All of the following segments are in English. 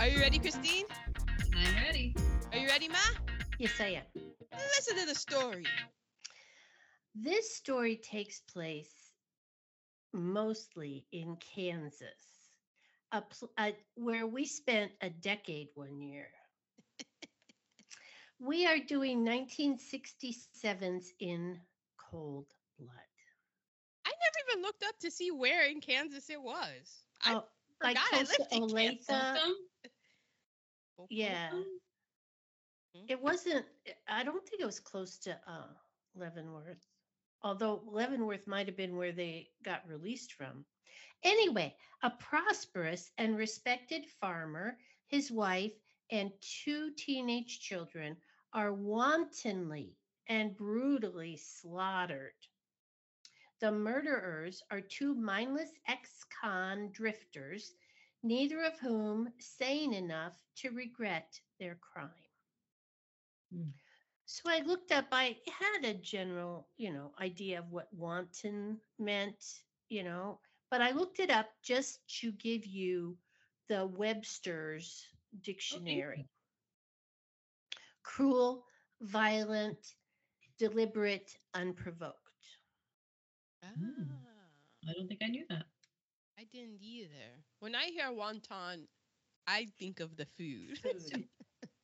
Are you ready, Christine? I'm ready. Are you ready, Ma? Yes, I am. Listen to the story. This story takes place mostly in Kansas, a pl- a, where we spent a decade one year. we are doing 1967's in cold blood. I never even looked up to see where in Kansas it was. I Oh, like forgot I close to lived in Kansas. Olathe. Yeah. It wasn't, I don't think it was close to uh, Leavenworth, although Leavenworth might have been where they got released from. Anyway, a prosperous and respected farmer, his wife, and two teenage children are wantonly and brutally slaughtered. The murderers are two mindless ex con drifters, neither of whom sane enough to regret their crime. Hmm. So I looked up, I had a general, you know, idea of what wanton meant, you know, but I looked it up just to give you the Webster's dictionary. Cruel, violent, deliberate, unprovoked. Ah, I don't think I knew that. I didn't either. When I hear wonton, I think of the food.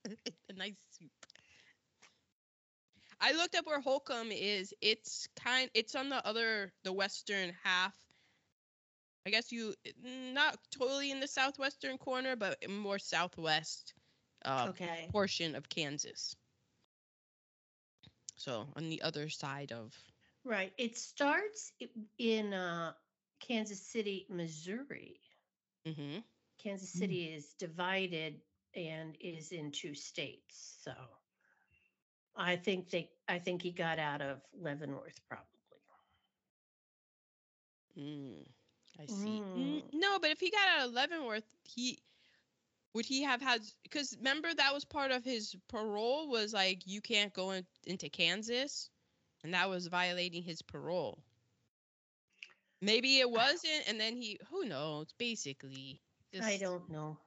A nice soup. I looked up where Holcomb is. It's kind. It's on the other, the western half. I guess you not totally in the southwestern corner, but more southwest uh, Okay. portion of Kansas. So on the other side of. Right. It starts in uh, Kansas City, Missouri. Hmm Kansas Hmm. City is divided and is in two states. So I think they I think he got out of Leavenworth probably. Mm, I see. Mm. Mm, No, but if he got out of Leavenworth, he would he have had because remember that was part of his parole was like you can't go in, into Kansas, and that was violating his parole. Maybe it wasn't, and then he who knows? Basically, I don't know.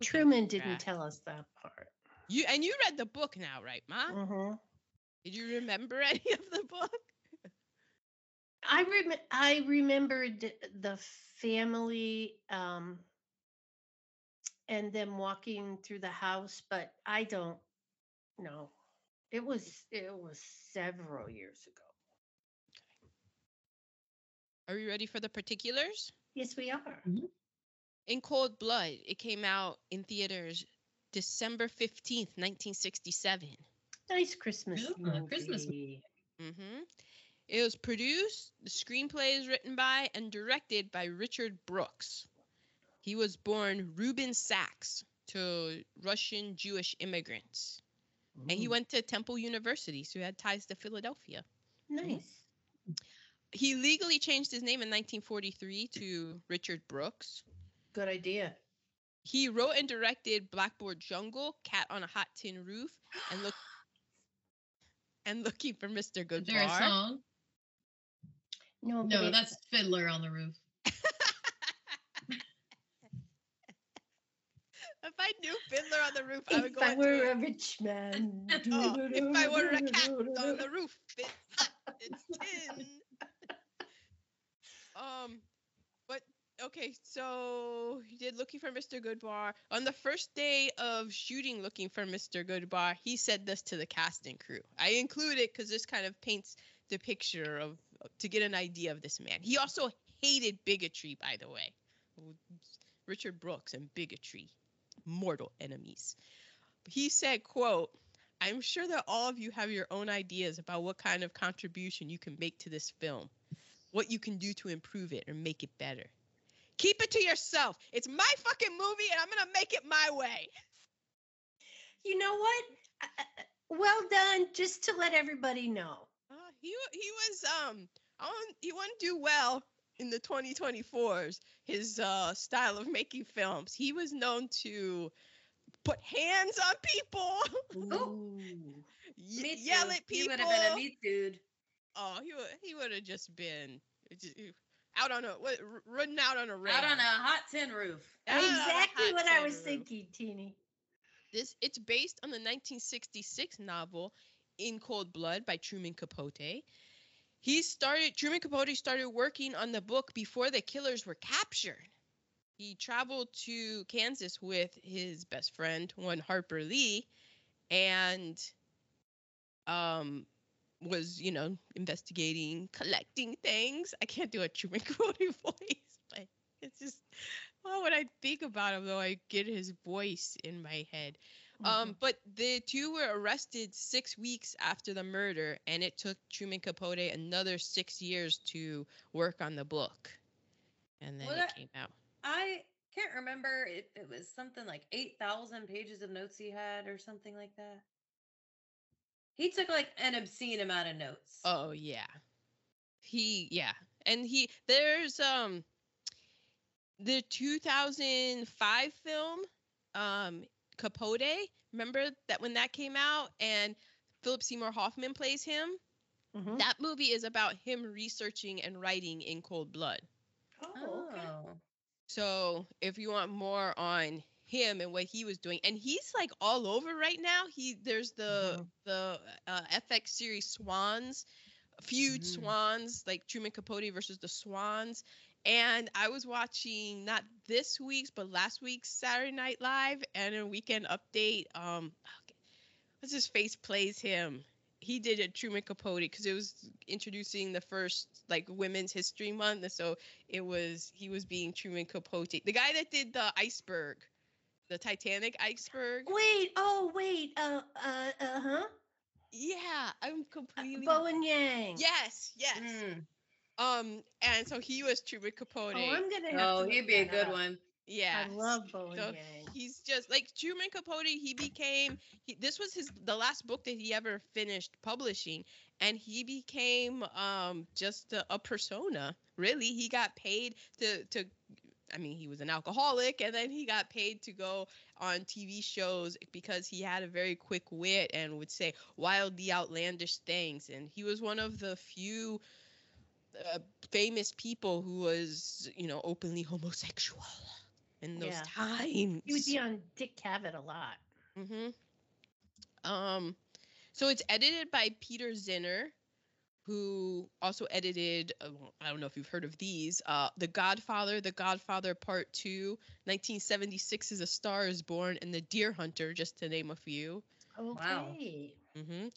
Truman didn't tell us that part. you. And you read the book now, right, Ma? Mhm. Did you remember any of the book? I rem- I remembered the family um, and them walking through the house, but I don't know. It was it was several years ago. Are we ready for the particulars? Yes, we are. In Cold Blood, it came out in theaters December 15th, 1967. Nice Christmas Yeah, Christmas movie. hmm It was produced, the screenplay is written by and directed by Richard Brooks. He was born Reuben Sachs to Russian Jewish immigrants. And he went to Temple University, so he had ties to Philadelphia. nice. He legally changed his name in 1943 to Richard Brooks. Good idea. He wrote and directed Blackboard Jungle, Cat on a Hot Tin Roof, and look and looking for Mr. Is Goodbar. there a song? No, but No, it- that's Fiddler on the Roof. If I knew Fiddler on the Roof, I would if go I into were it. a rich man. Oh, if I were a cat on the roof, it's hot, it's tin. Um, but okay, so he did Looking for Mr. Goodbar. On the first day of shooting Looking for Mr. Goodbar, he said this to the casting crew. I include it because this kind of paints the picture of to get an idea of this man. He also hated bigotry, by the way. Richard Brooks and bigotry, mortal enemies. He said, quote, I'm sure that all of you have your own ideas about what kind of contribution you can make to this film, what you can do to improve it or make it better. Keep it to yourself. It's my fucking movie and I'm going to make it my way. You know what? I- I- Well done. Just to let everybody know. Uh, he he was um I he wouldn't do well in the 2024s. His uh, style of making films. He was known to put hands on people, Ooh. ye- Me too. yell at people. He would have been a meat dude. Oh, he would he would have just been. just- out on a what, running out on a rail. Out on a hot tin roof. Out exactly hot what I was roof. thinking, Teeny. This it's based on the 1966 novel In Cold Blood by Truman Capote. He started Truman Capote started working on the book before the killers were captured. He traveled to Kansas with his best friend, one Harper Lee, and um was, you know, investigating, collecting things. I can't do a Truman Capote voice, but it's just oh, when I think about him though, I get his voice in my head. Um, but the two were arrested six weeks after the murder, and it took Truman Capote another six years to work on the book, and then Well, it came out. I can't remember if it was something like 8,000 pages of notes he had or something like that. He took like an obscene amount of notes. Oh yeah, he yeah, and he there's um the 2005 film um Capote. Remember that when that came out and Philip Seymour Hoffman plays him. Mhm. That movie is about him researching and writing in cold blood. Oh, okay. Oh. So if you want more on him and what he was doing, and he's like all over right now. He there's the Mhm. the uh, FX series Swans, feud Mhm. Swans like Truman Capote versus the Swans. And I was watching not this week's but last week's Saturday Night Live and a weekend update. Um, what's his face plays him. He did a Truman Capote because it was introducing the first like Women's History Month, and so it was he was being Truman Capote, the guy that did the iceberg, the Titanic iceberg. Wait, oh wait, uh, uh, uh huh. Yeah, I'm completely. Bowen Yang. yes, yes. Mm. Um, and so he was Truman Capote. Oh, I'm gonna have to. Oh, look he'd be a good up. one. yeah, I love Bo and So Yang. he's just like Truman Capote. He became. He, this was his the last book that he ever finished publishing, and he became um just a, a persona. Really, he got paid to to. I mean, he was an alcoholic, and then he got paid to go on TV shows because he had a very quick wit and would say wildly outlandish things. And he was one of the few uh, famous people who was, you know, openly homosexual in those Yeah. times. He would be on Dick Cavett a lot. Mm-hmm. Um, so it's edited by Peter Zinner, who also edited. Uh, I don't know if you've heard of these. Uh, The Godfather, The Godfather Part Two, 1976 is A Star Is Born, and The Deer Hunter, just to name a few. Okay. hmm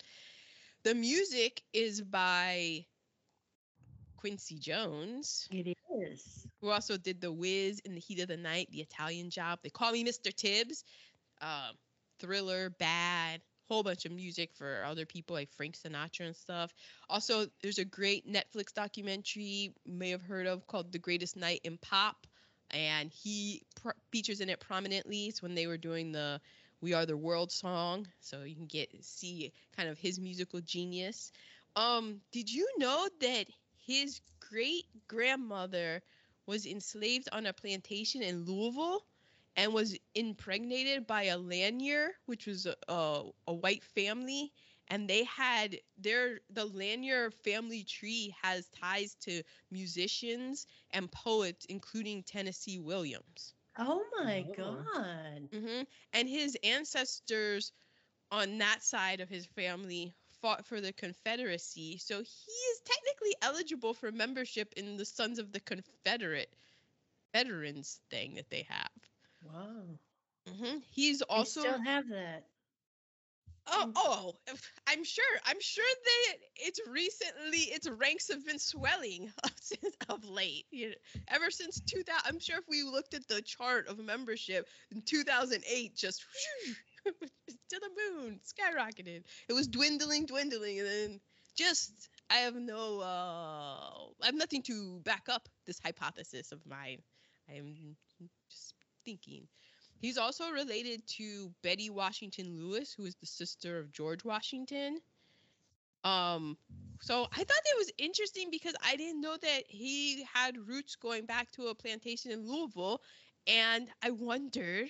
The music is by Quincy Jones, It is. who also did The Whiz, In the Heat of the Night, The Italian Job. They call me Mr. Tibbs. Um, Thriller, Bad, whole bunch of music for other people like Frank Sinatra and stuff. Also, there's a great Netflix documentary may have heard of called The Greatest Night in Pop, and he pr- features in it prominently. It's when they were doing the "We Are the World" song, so you can get see kind of his musical genius. Um, did you know that his great grandmother was enslaved on a plantation in Louisville? And was impregnated by a Lanier, which was a, a, a white family, and they had their the Lanier family tree has ties to musicians and poets, including Tennessee Williams. Oh my Oh. god. hmm And his ancestors on that side of his family fought for the Confederacy, so he is technically eligible for membership in the Sons of the Confederate veterans thing that they have. Wow. hmm He's I also still have that. Oh, Mm. oh, I'm sure. I'm sure they. It's recently. Its ranks have been swelling since of late. You know, ever since 2000. I'm sure if we looked at the chart of membership in 2008, just to the moon, skyrocketed. It was dwindling, dwindling, and then just. I have no. Uh, I have nothing to back up this hypothesis of mine. I am thinking. He's also related to Betty Washington Lewis, who is the sister of George Washington. Um, so I thought it was interesting because I didn't know that he had roots going back to a plantation in Louisville, and I wondered,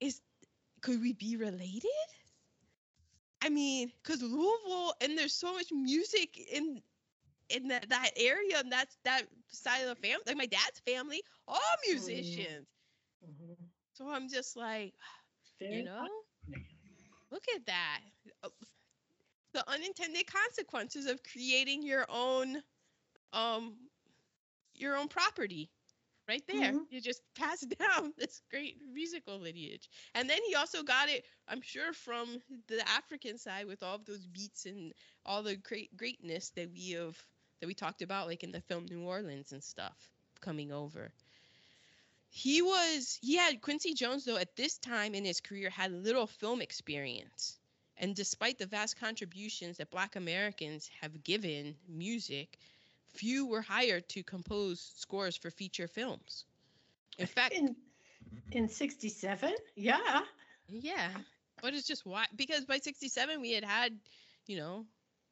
is could we be related? I mean, because Louisville and there's so much music in in that, that area and that's that side of the family. Like my dad's family, all musicians. Mhm. So I'm just like, Very you know, look at that. Uh, The unintended consequences of creating your own um your own property. Right there. Mhm. You just pass down this great musical lineage. And then he also got it, I'm sure, from the African side with all of those beats and all the great greatness that we have that we talked about, like in the film New Orleans and stuff coming over. He was he had Quincy Jones though at this time in his career had little film experience. And despite the vast contributions that black Americans have given music, few were hired to compose scores for feature films. In fact, In in 67? Yeah. yeah, but it's just why because by 67 we had had, you know,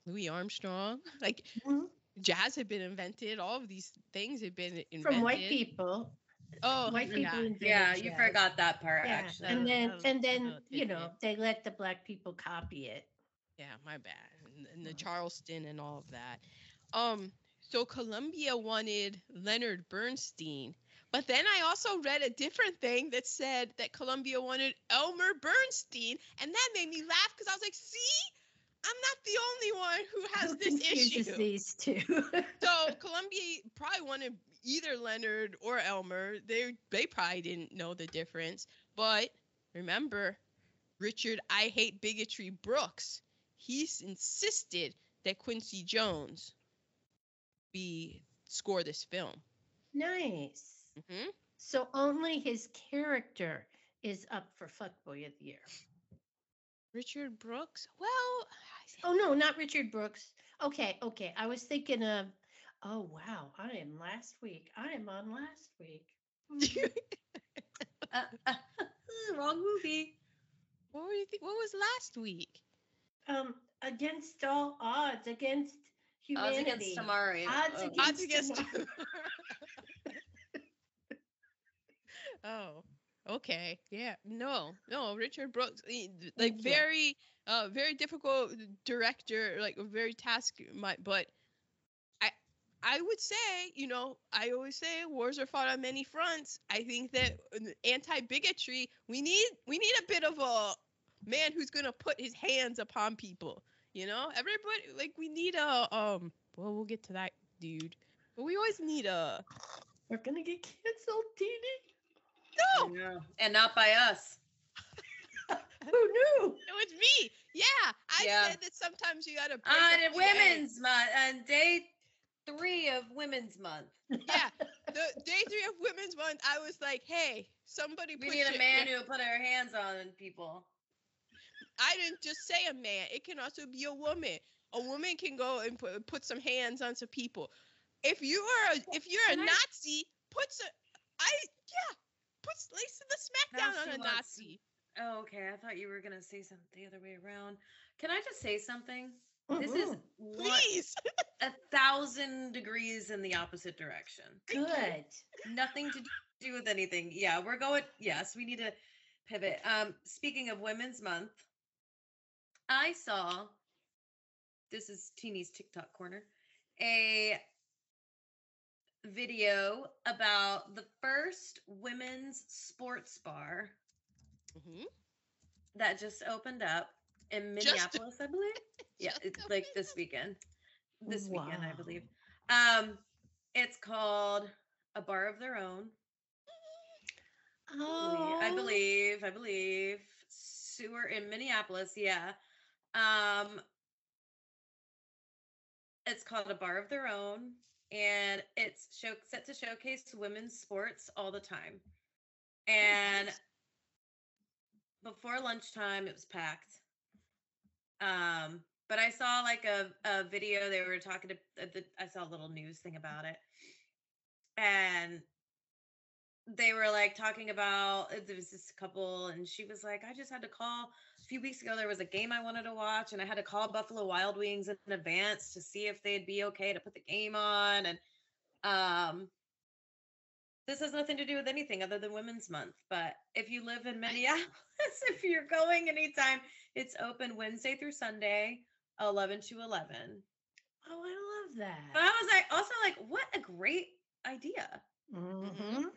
Louis Armstrong, like Mhm. jazz had been invented, all of these things had been invented. From white people. Oh, white yeah. people invented Yeah, you jazz. forgot that part Yeah. actually. And then was- and then, was you know, tidbit. they let the black people copy it. Yeah, my bad. And, and the Mhm. Charleston and all of that. Um, so Columbia wanted Leonard Bernstein, but then I also read a different thing that said that Columbia wanted Elmer Bernstein, and that made me laugh because I was like, "See, I'm not the only one who has Who this confuses issue." these two? so Columbia probably wanted either Leonard or Elmer. They they probably didn't know the difference. But remember, Richard I hate bigotry Brooks. he's insisted that Quincy Jones be score this film. nice. hmm So only his character is up for fuckboy of the year. Richard Brooks. Well, Oh no, not Richard Brooks. Okay, okay. I was thinking of. Oh wow, I am last week. I am on last week. Uh, uh, wrong movie. what were you think? What was last week? Um, against all odds, against humanity. Odds against Tomorrow. Odds Oh. against- Odds against. oh, okay. Yeah. No, no. Richard Brooks, like very, uh, very difficult director, like very task. My, but I, I would say, you know, I always say wars are fought on many fronts. I think that anti bigotry, we need, we need a bit of a man who's gonna put his hands upon people. You know, everybody like we need a um. Well, we'll get to that, dude. But we always need a We're gonna get canceled, Teeny. No. know. And not by us. Who knew? It was me. Yeah, I Yeah. said that sometimes you gotta. break On up the egg. Women's Month, on day three of Women's Month. Yeah, the day three of Women's Month, I was like, hey, somebody. We put need a man who will put our hands on people. I didn't just say a man. It can also be a woman. A woman can go and put, put some hands on some people. If you are a, if you're a Can I- Nazi, put some. I yeah, put lace the smackdown on a Nazi. Oh, okay. I thought you were gonna say something the other way around. Can I just say something? This is. Please. a thousand degrees in the opposite direction. good. Nothing to do with anything. Yeah, we're going. Yes, we need to pivot. Um, speaking of Women's Month, I saw. This is Teeny's TikTok corner. A video about the first women's sports bar Mhm. that just opened up in Just- Minneapolis, I believe. Yeah, it's like this weekend. This weekend, I believe. Um, it's called A Bar of Their Own. Oh, I believe, I believe. Sewer in Minneapolis, yeah. Um it's called A Bar of Their Own, and it's show set to showcase women's sports all the time. And nice. before lunchtime it was packed. Um, but I saw like a, a video they were talking to uh, the, I saw a little news thing about it. And they were like talking about uh, there was this couple and she was like i just had to call a few weeks ago there was a game i wanted to watch and i had to call buffalo wild wings in advance to see if they'd be okay to put the game on and um this has nothing to do with anything other than women's month but if you live in minneapolis if you're going anytime it's open wednesday through sunday 11 to 11 Oh, I love that. But I was like, also like, what a great idea. hmm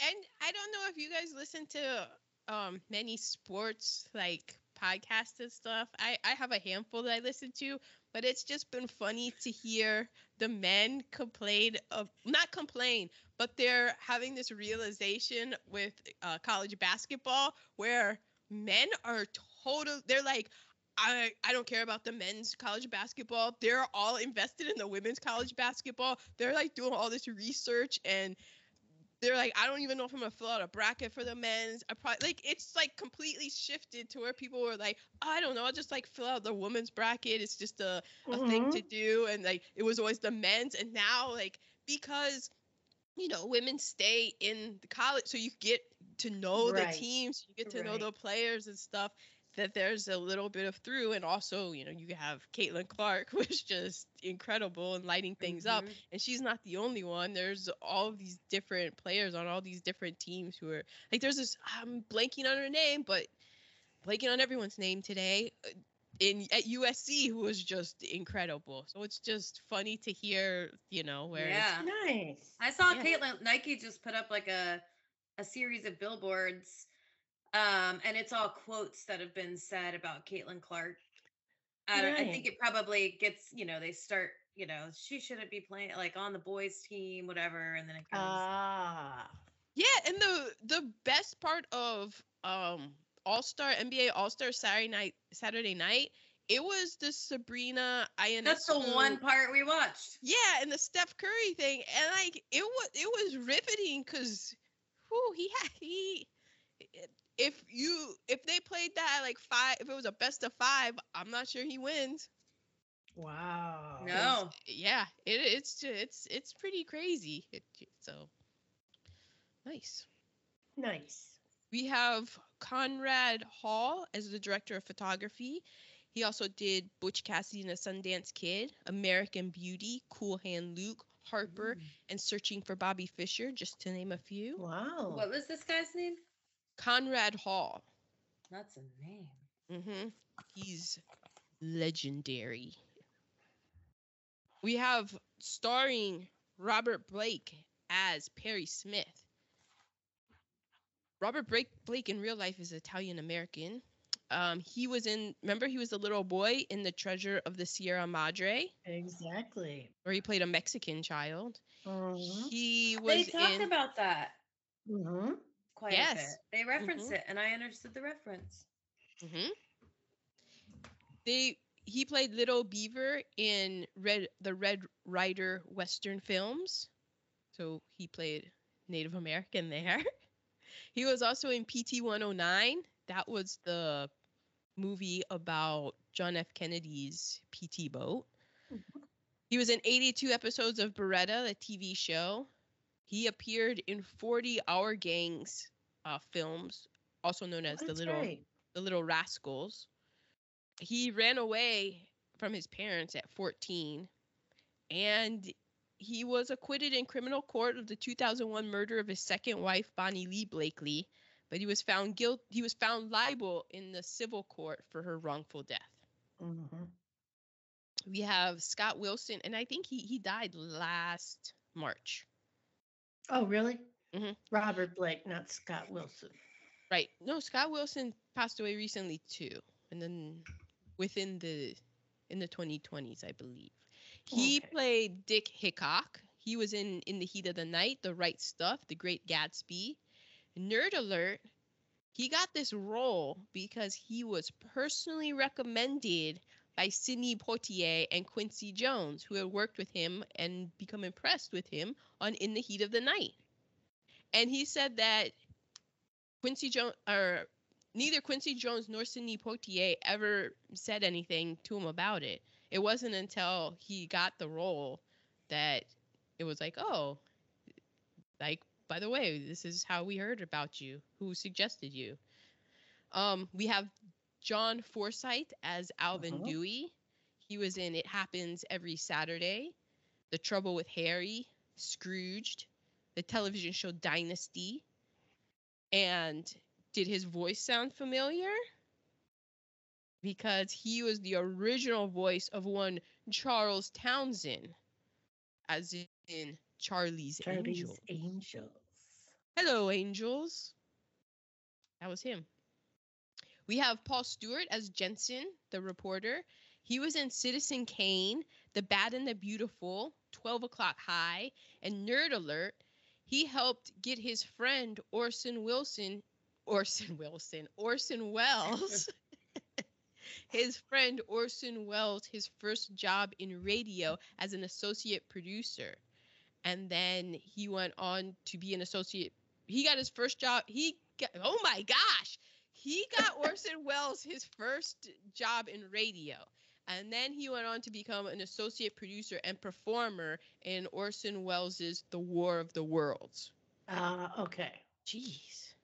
And I don't know if you guys listen to um many sports like podcasts and stuff. I I have a handful that I listen to, but it's just been funny to hear the men complain of not complain, but they're having this realization with uh, college basketball where men are total. They're like. I, I don't care about the men's college basketball. They're all invested in the women's college basketball. They're like doing all this research and they're like, I don't even know if I'm gonna fill out a bracket for the men's. I probably like it's like completely shifted to where people were like, oh, I don't know, I'll just like fill out the women's bracket. It's just a, a thing mm-hmm. to do. And like it was always the men's and now like because you know, women stay in the college so you get to know Right. the teams, you get to know the players and stuff. That there's a little bit of through, and also, you know, you have Caitlin Clark, who's just incredible and lighting things up Mhm. and she's not the only one. There's all of these different players on all these different teams who are like there's this I'm blanking on her name, but blanking on everyone's name today uh, in at USC who was just incredible. So it's just funny to hear, you know, where it's- Yeah. Nice. I saw Yeah. Caitlin Nike just put up like a a series of billboards, um, and it's all quotes that have been said about Caitlin Clark. I, don't, I think it probably gets you know they start you know she shouldn't be playing like on the boys team whatever, and then it goes. Ah. yeah, and the the best part of um All Star NBA All Star Saturday night Saturday night, it was the Sabrina Ionescu. That's the one part we watched. Yeah, and the Steph Curry thing, and like it was it was riveting because, whoo, he had he. If you if they played that at like five, if it was a best of five, I'm not sure he wins. Wow. No, Yeah, it it's ju- it's it's pretty crazy. It, so nice. Nice. We have Conrad Hall as the director of photography. He also did Butch Cassidy and the Sundance Kid, American Beauty, Cool Hand Luke, Harper, mm. and Searching for Bobby Fischer, just to name a few. Wow. what was this guy's name? Conrad Hall. That's a name. hmm He's legendary. We have starring Robert Blake as Perry Smith. Robert Blake, Blake in real life is Italian American. Um, he was in, remember, he was a little boy in The Treasure of the Sierra Madre, Exactly. where he played a Mexican child. Mm-hmm. He was They talked in. about that Mm-hmm. Quite a Yes. bit. They referenced Mhm. it, and I understood the reference. hmm They he played Little Beaver in Red the Red Rider Western films, so he played Native American there. he was also in PT 109. That was the movie about John F. Kennedy's PT boat. He was in 82 episodes of Baretta, the TV show. He appeared in 40 Our Gangs uh, films, also known as the little right. the little rascals. He ran away from his parents at 14 and he was acquitted in criminal court of the 2001 murder of his second wife Bonnie Lee Bakley, but he was found guilt he was found liable in the civil court for her wrongful death. Mm-hmm. We have Scott Wilson and I think he he died last March. Oh, really? Mhm. Robert Blake, not Scott Wilson. Right. No, Scott Wilson passed away recently too. And then within the in the 2020s, I believe. He Okay. played Dick Hickok. He was in In the Heat of the Night, The Right Stuff, The Great Gatsby. Nerd alert. He got this role because he was personally recommended by Sidney Poitier and Quincy Jones, who had worked with him and become impressed with him on In the Heat of the Night. And he said that Quincy Jones or neither Quincy Jones nor Sidney Poitier ever said anything to him about it. It wasn't until he got the role that it was like, oh, like by the way, this is how we heard about you. Who suggested you? Um, we have John Forsythe as Alvin Uh-huh. Dewey. He was in It Happens Every Saturday, The Trouble with Harry, Scrooged, the television show Dynasty, and did his voice sound familiar? Because he was the original voice of one Charles Townsend, as in Charlie's, Charlie's Angels. Angels. Hello, Angels. That was him. We have Paul Stewart as Jensen, the reporter. He was in Citizen Kane, The Bad and the Beautiful, 12 O'Clock High, and Nerd Alert. He helped get his friend Orson Wilson, Orson Wilson, Orson Welles, his friend Orson Welles, his first job in radio as an associate producer. And then he went on to be an associate. He got his first job. He got, oh my gosh, he got Orson Welles his first job in radio. And then he went on to become an associate producer and performer in Orson Welles' The War of the Worlds. Ah, okay. Jeez.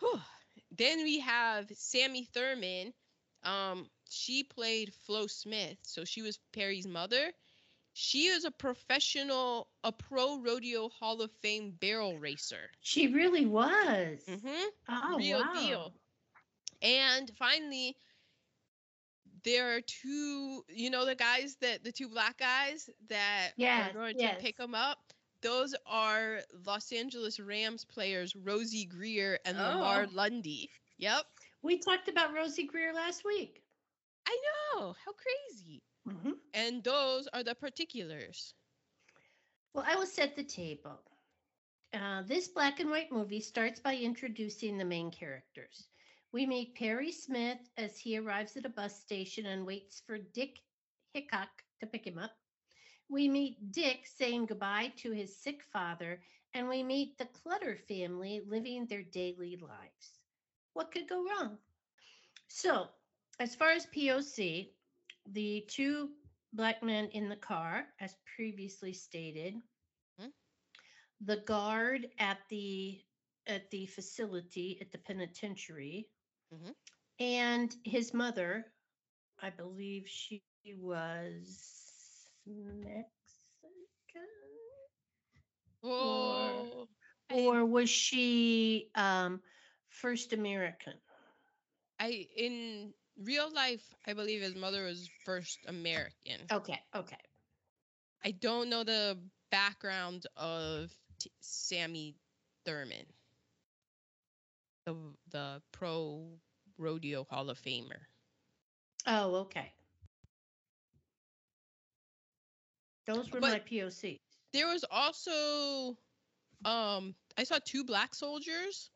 Whew. Then we have Sammy Thurman. Um, she played Flo Smith, so she was Perry's mother. She is a professional, a pro rodeo Hall of Fame barrel racer. She really was. Mm-hmm. Oh, Real wow. deal. And finally, there are two, you know, the guys that the two black guys that Yes, are going yes. to pick them up. Those are Los Angeles Rams players Rosey Grier and Lamar Oh. Lundy. Yep. We talked about Rosey Grier last week. I know. How crazy. hmm And those are the particulars. Well, I will set the table. Uh, this black and white movie starts by introducing the main characters. We meet Perry Smith as he arrives at a bus station and waits for Dick Hickok to pick him up. We meet Dick saying goodbye to his sick father, and we meet the Clutter family living their daily lives. What could go wrong? So, as far as POC, the two black men in the car, as previously stated, Mhm. the guard at the at the facility at the penitentiary, Mhm. and his mother, I believe she was Mexican, Oh, I- or was she um, first American? I in real life, I believe his mother was first American. Okay, okay. I don't know the background of T- Sammy Thurman, the the pro rodeo Hall of Famer. Oh, okay. Those were But- my POCs. There was also, um, I saw two black soldiers.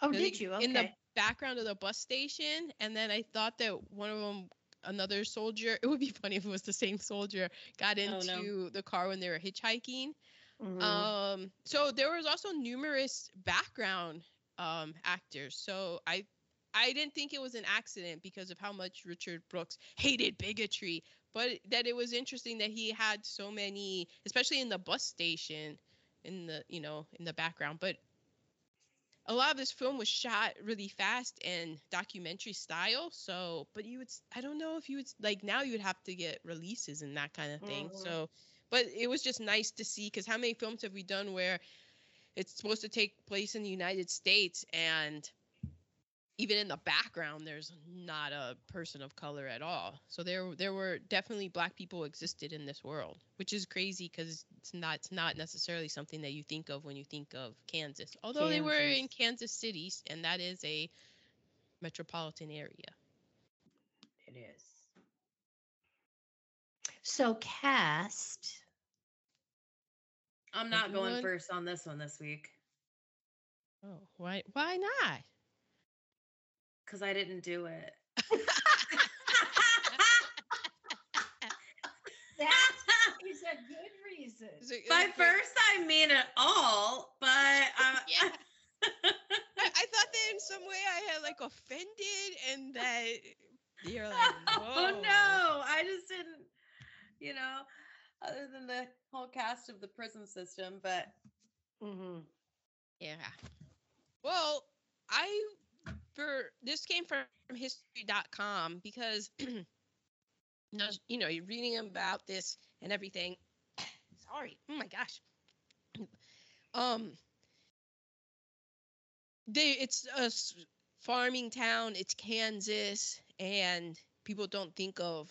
Oh, did you? Okay. In the background of the bus station, and then I thought that one of them, another soldier. It would be funny if it was the same soldier got Oh, into no. the car when they were hitchhiking. Mhm. Um, so there was also numerous background um actors. So I I didn't think it was an accident because of how much Richard Brooks hated bigotry, but that it was interesting that he had so many, especially in the bus station, in the you know in the background. But a lot of this film was shot really fast and documentary style. So, but you would, I don't know if you would like now you would have to get releases and that kind of thing. Mhm. So, but it was just nice to see because how many films have we done where it's supposed to take place in the United States and even in the background there's not a person of color at all. So there there were definitely black people existed in this world, which is crazy because it's not it's not necessarily something that you think of when you think of Kansas. Although they were in Kansas. Kansas City and that is a metropolitan area. It is. So cast. I'm not going first on this one this week Oh, why why not? because I didn't do it. That is a good reason. By first, I mean it all, but um, Yeah. I, I thought that in some way I had like offended and that you're like, oh no, I just didn't, you know, other than the whole cast of the prison system, but hmm Yeah. Well, I for this came from history.com because you know, you know, you're reading about this and everything. Sorry. Oh my gosh. Um they it's a farming town, it's Kansas and people don't think of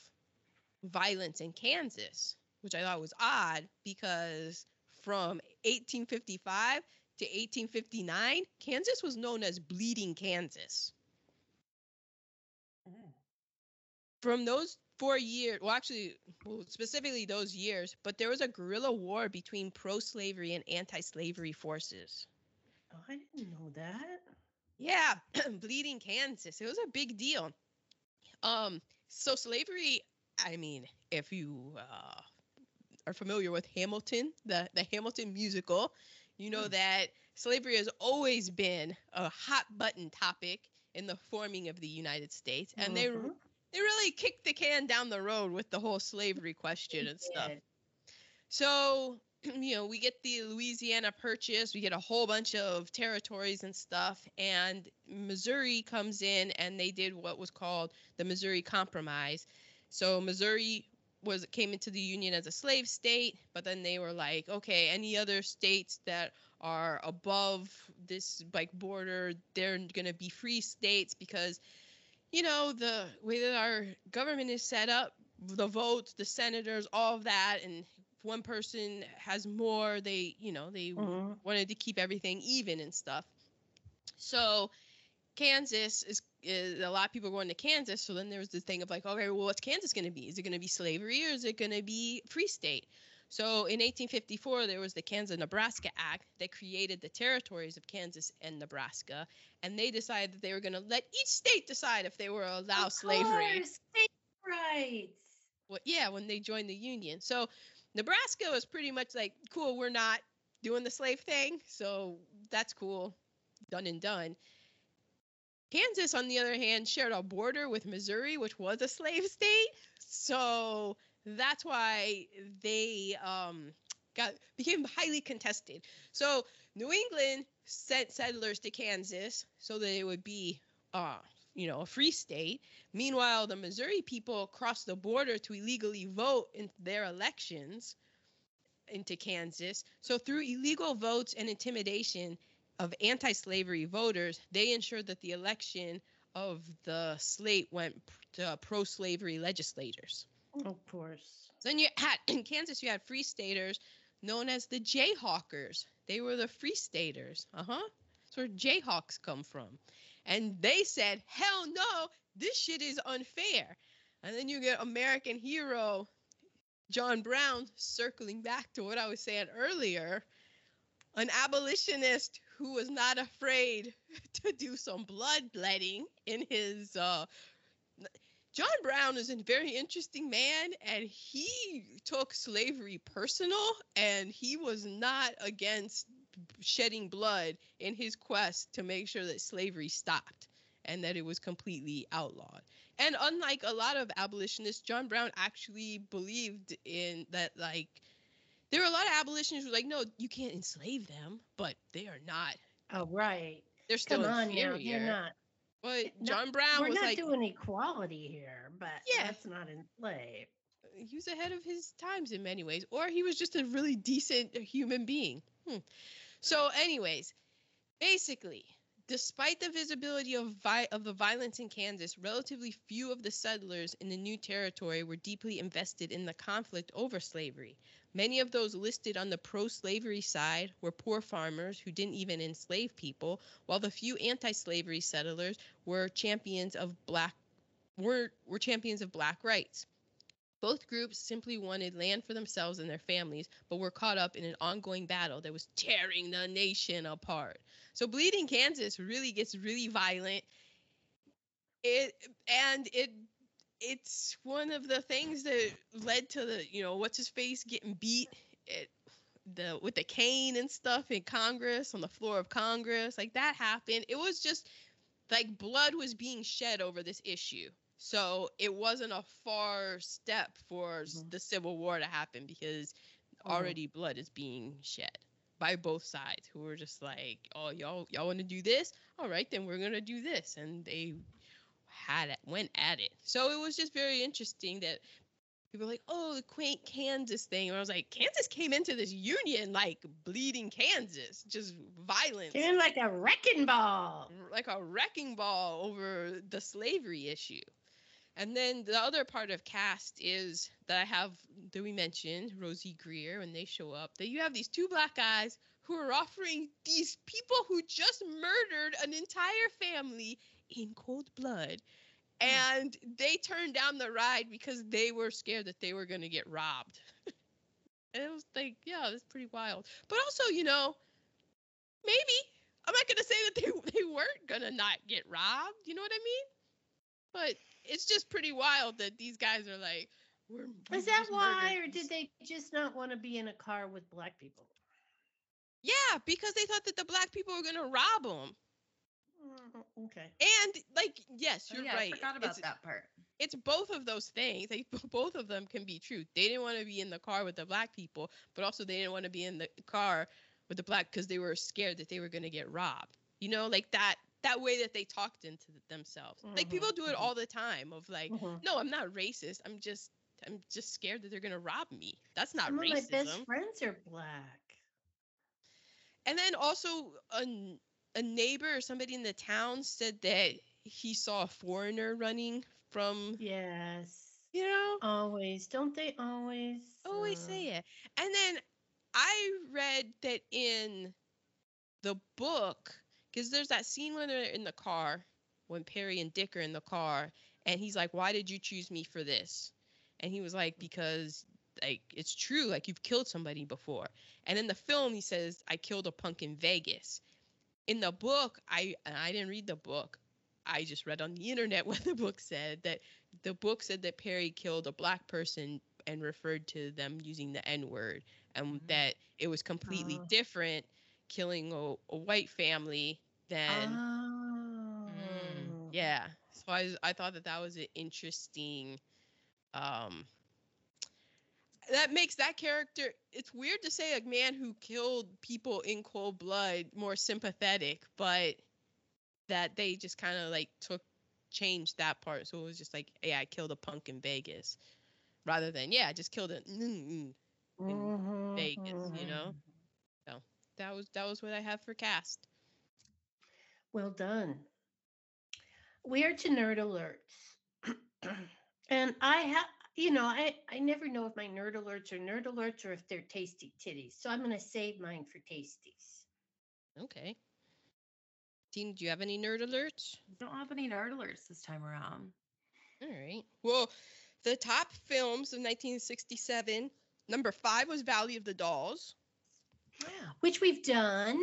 violence in Kansas, which I thought was odd because from 1855 to 1859, Kansas was known as Bleeding Kansas. From those four years, well, actually, well, specifically those years, but there was a guerrilla war between pro slavery and anti slavery forces. Oh, I didn't know that. Yeah, bleeding Kansas. It was a big deal. Um, so slavery. I mean, if you uh, are familiar with Hamilton, the the Hamilton musical, you know Hmm. that slavery has always been a hot button topic in the forming of the United States, and they Mhm. they really kicked the can down the road with the whole slavery question and stuff. So, you know, we get the Louisiana Purchase, we get a whole bunch of territories and stuff, and Missouri comes in and they did what was called the Missouri Compromise. So, Missouri was came into the union as a slave state, but then they were like, okay, any other states that are above this like border, they're going to be free states because you know, the way that our government is set up, the votes, the senators, all of that, and if one person has more, they, you know, they Mhm. wanted to keep everything even and stuff. So Kansas is, is a lot of people are going to Kansas. So then there was this thing of like, okay, well, what's Kansas going to be? Is it going to be slavery or is it going to be free state? So in 1854, there was the Kansas Nebraska Act that created the territories of Kansas and Nebraska. And they decided that they were going to let each state decide if they were allow Of slavery. course, state rights. Well, yeah, when they joined the union. So Nebraska was pretty much like, cool, we're not doing the slave thing. So that's cool. Done and done. Kansas, on the other hand, shared a border with Missouri, which was a slave state. So that's why they um, got became highly contested. So New England sent settlers to Kansas so that it would be, uh, you know, a free state. Meanwhile, the Missouri people crossed the border to illegally vote in their elections into Kansas. So through illegal votes and intimidation of anti-slavery voters, they ensured that the election of the slate went to pro-slavery legislators. Of course. Then you had in Kansas, you had free staters known as the Jayhawkers. They were the free staters. Uh huh. That's where Jayhawks come from. And they said, hell no, this shit is unfair. And then you get American hero John Brown circling back to what I was saying earlier an abolitionist who was not afraid to do some bloodletting in his uh, John Brown is a very interesting man, and he took slavery personal, and he was not against shedding blood in his quest to make sure that slavery stopped and that it was completely outlawed. And unlike a lot of abolitionists, John Brown actually believed in that, like, there were a lot of abolitionists who were like, no, you can't enslave them, but they are not. Oh, right. They're still Come on inferior. now. You're not. But John Brown We're was not like, doing equality here, but Yeah. let's not enslave. he was ahead of his times in many ways, or he was just a really decent human being. Hmm. So, anyways, basically, despite the visibility of vi- of the violence in Kansas, relatively few of the settlers in the new territory were deeply invested in the conflict over slavery. Many of those listed on the pro-slavery side were poor farmers who didn't even enslave people, while the few anti-slavery settlers were champions of black were were champions of black rights. Both groups simply wanted land for themselves and their families, but were caught up in an ongoing battle that was tearing the nation apart. So Bleeding Kansas really gets really violent. It and it it's one of the things that led to the, you know, what's his face getting beat it, the with the cane and stuff in Congress on the floor of Congress. Like that happened. It was just like blood was being shed over this issue. So it wasn't a far step for Mhm. the Civil War to happen because Mhm. already blood is being shed by both sides who were just like, "Oh, y'all y'all want to do this? All right, then we're going to do this." And they had it, went at it. So it was just very interesting that people were like, "Oh, the quaint Kansas thing." And I was like, "Kansas came into this union like bleeding Kansas, just violence." Came in like a wrecking ball. like a wrecking ball over the slavery issue. And then the other part of cast is that I have that we mentioned Rosey Grier when they show up. That you have these two black guys who are offering these people who just murdered an entire family in cold blood, mm. and they turned down the ride because they were scared that they were going to get robbed. and it was like, yeah, that's pretty wild. But also, you know, maybe I'm not gonna say that they they weren't gonna not get robbed. You know what I mean? But it's just pretty wild that these guys are like, we're. we Is that why, or did they just not want to be in a car with black people? Yeah, because they thought that the black people were gonna rob them. Mm, Okay. And like, yes, Oh, you're yeah, right. I forgot about it's, that part. it's both of those things. Like both of them can be true. They didn't want to be in the car with the black people, but also they didn't want to be in the car with the black because they were scared that they were gonna get robbed. You know, like that that way that they talked into themselves. Like Mhm, people do it mhm. all the time. Of like, Mhm. no, I'm not racist. I'm just I'm just scared that they're gonna rob me. That's not Some of my racism. best friends are black. And then also a, n- a neighbor or somebody in the town said that he saw a foreigner running from Yes. you know Always. Don't they always? always uh, say it. And then I read that in the book, because there's that scene when they're in the car, when Perry and Dick are in the car, and he's like, Why did you choose me for this? And he was like, Because like it's true, like you've killed somebody before. And in the film he says, I killed a punk in Vegas. In the book, I I didn't read the book. I just read on the internet what the book said that the book said that Perry killed a black person and referred to them using the N word, and Mhm. that it was completely Oh. different killing a, a white family than Oh. Mm, yeah. So I I thought that that was an interesting. Um, that makes that character. It's weird to say a man who killed people in cold blood more sympathetic, but that they just kind of like took changed that part. So it was just like, yeah, I killed a punk in Vegas, rather than yeah, I just killed a. Mm, mm. Mhm, Vegas, you know so That was that was what I have for cast. Well done. We are to nerd alerts. and I have, you know, I, I never know if my nerd alerts are nerd alerts or if they're tasty titties. So I'm going to save mine for tasties. Okay. Dean, do you have any nerd alerts? Don't have any nerd alerts this time around. All right. Well, the top films of 1967. Number five was Valley of the Dolls. Yeah. Which we've done.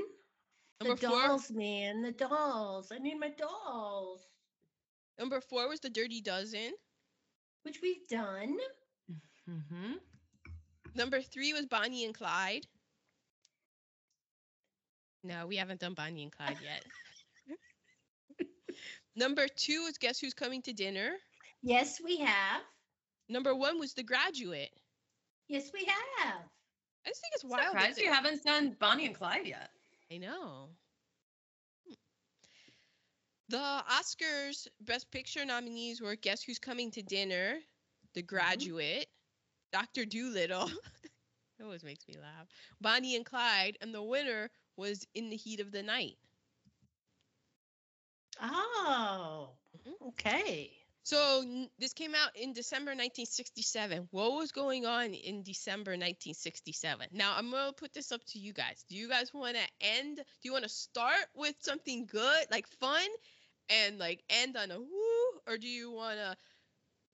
Number the four. dolls, man. The dolls. I need my dolls. Number four was The Dirty Dozen. Which we've done. Mm-hmm. Number three was Bonnie and Clyde. No, we haven't done Bonnie and Clyde yet. Number two was Guess Who's Coming to Dinner. Yes, we have. Number one was The Graduate. Yes, we have. I just think it's wild. that Surprised you haven't done Bonnie and Clyde yet. I know. The Oscars Best Picture nominees were Guess Who's Coming to Dinner, The Graduate, Dr. Dolittle. it always makes me laugh. Bonnie and Clyde, and the winner was In the Heat of the Night. Oh, Mhm. okay. So n- this came out in December 1967. What was going on in December 1967? Now I'm gonna put this up to you guys. Do you guys want to end? Do you want to start with something good, like fun, and like end on a woo, or do you want to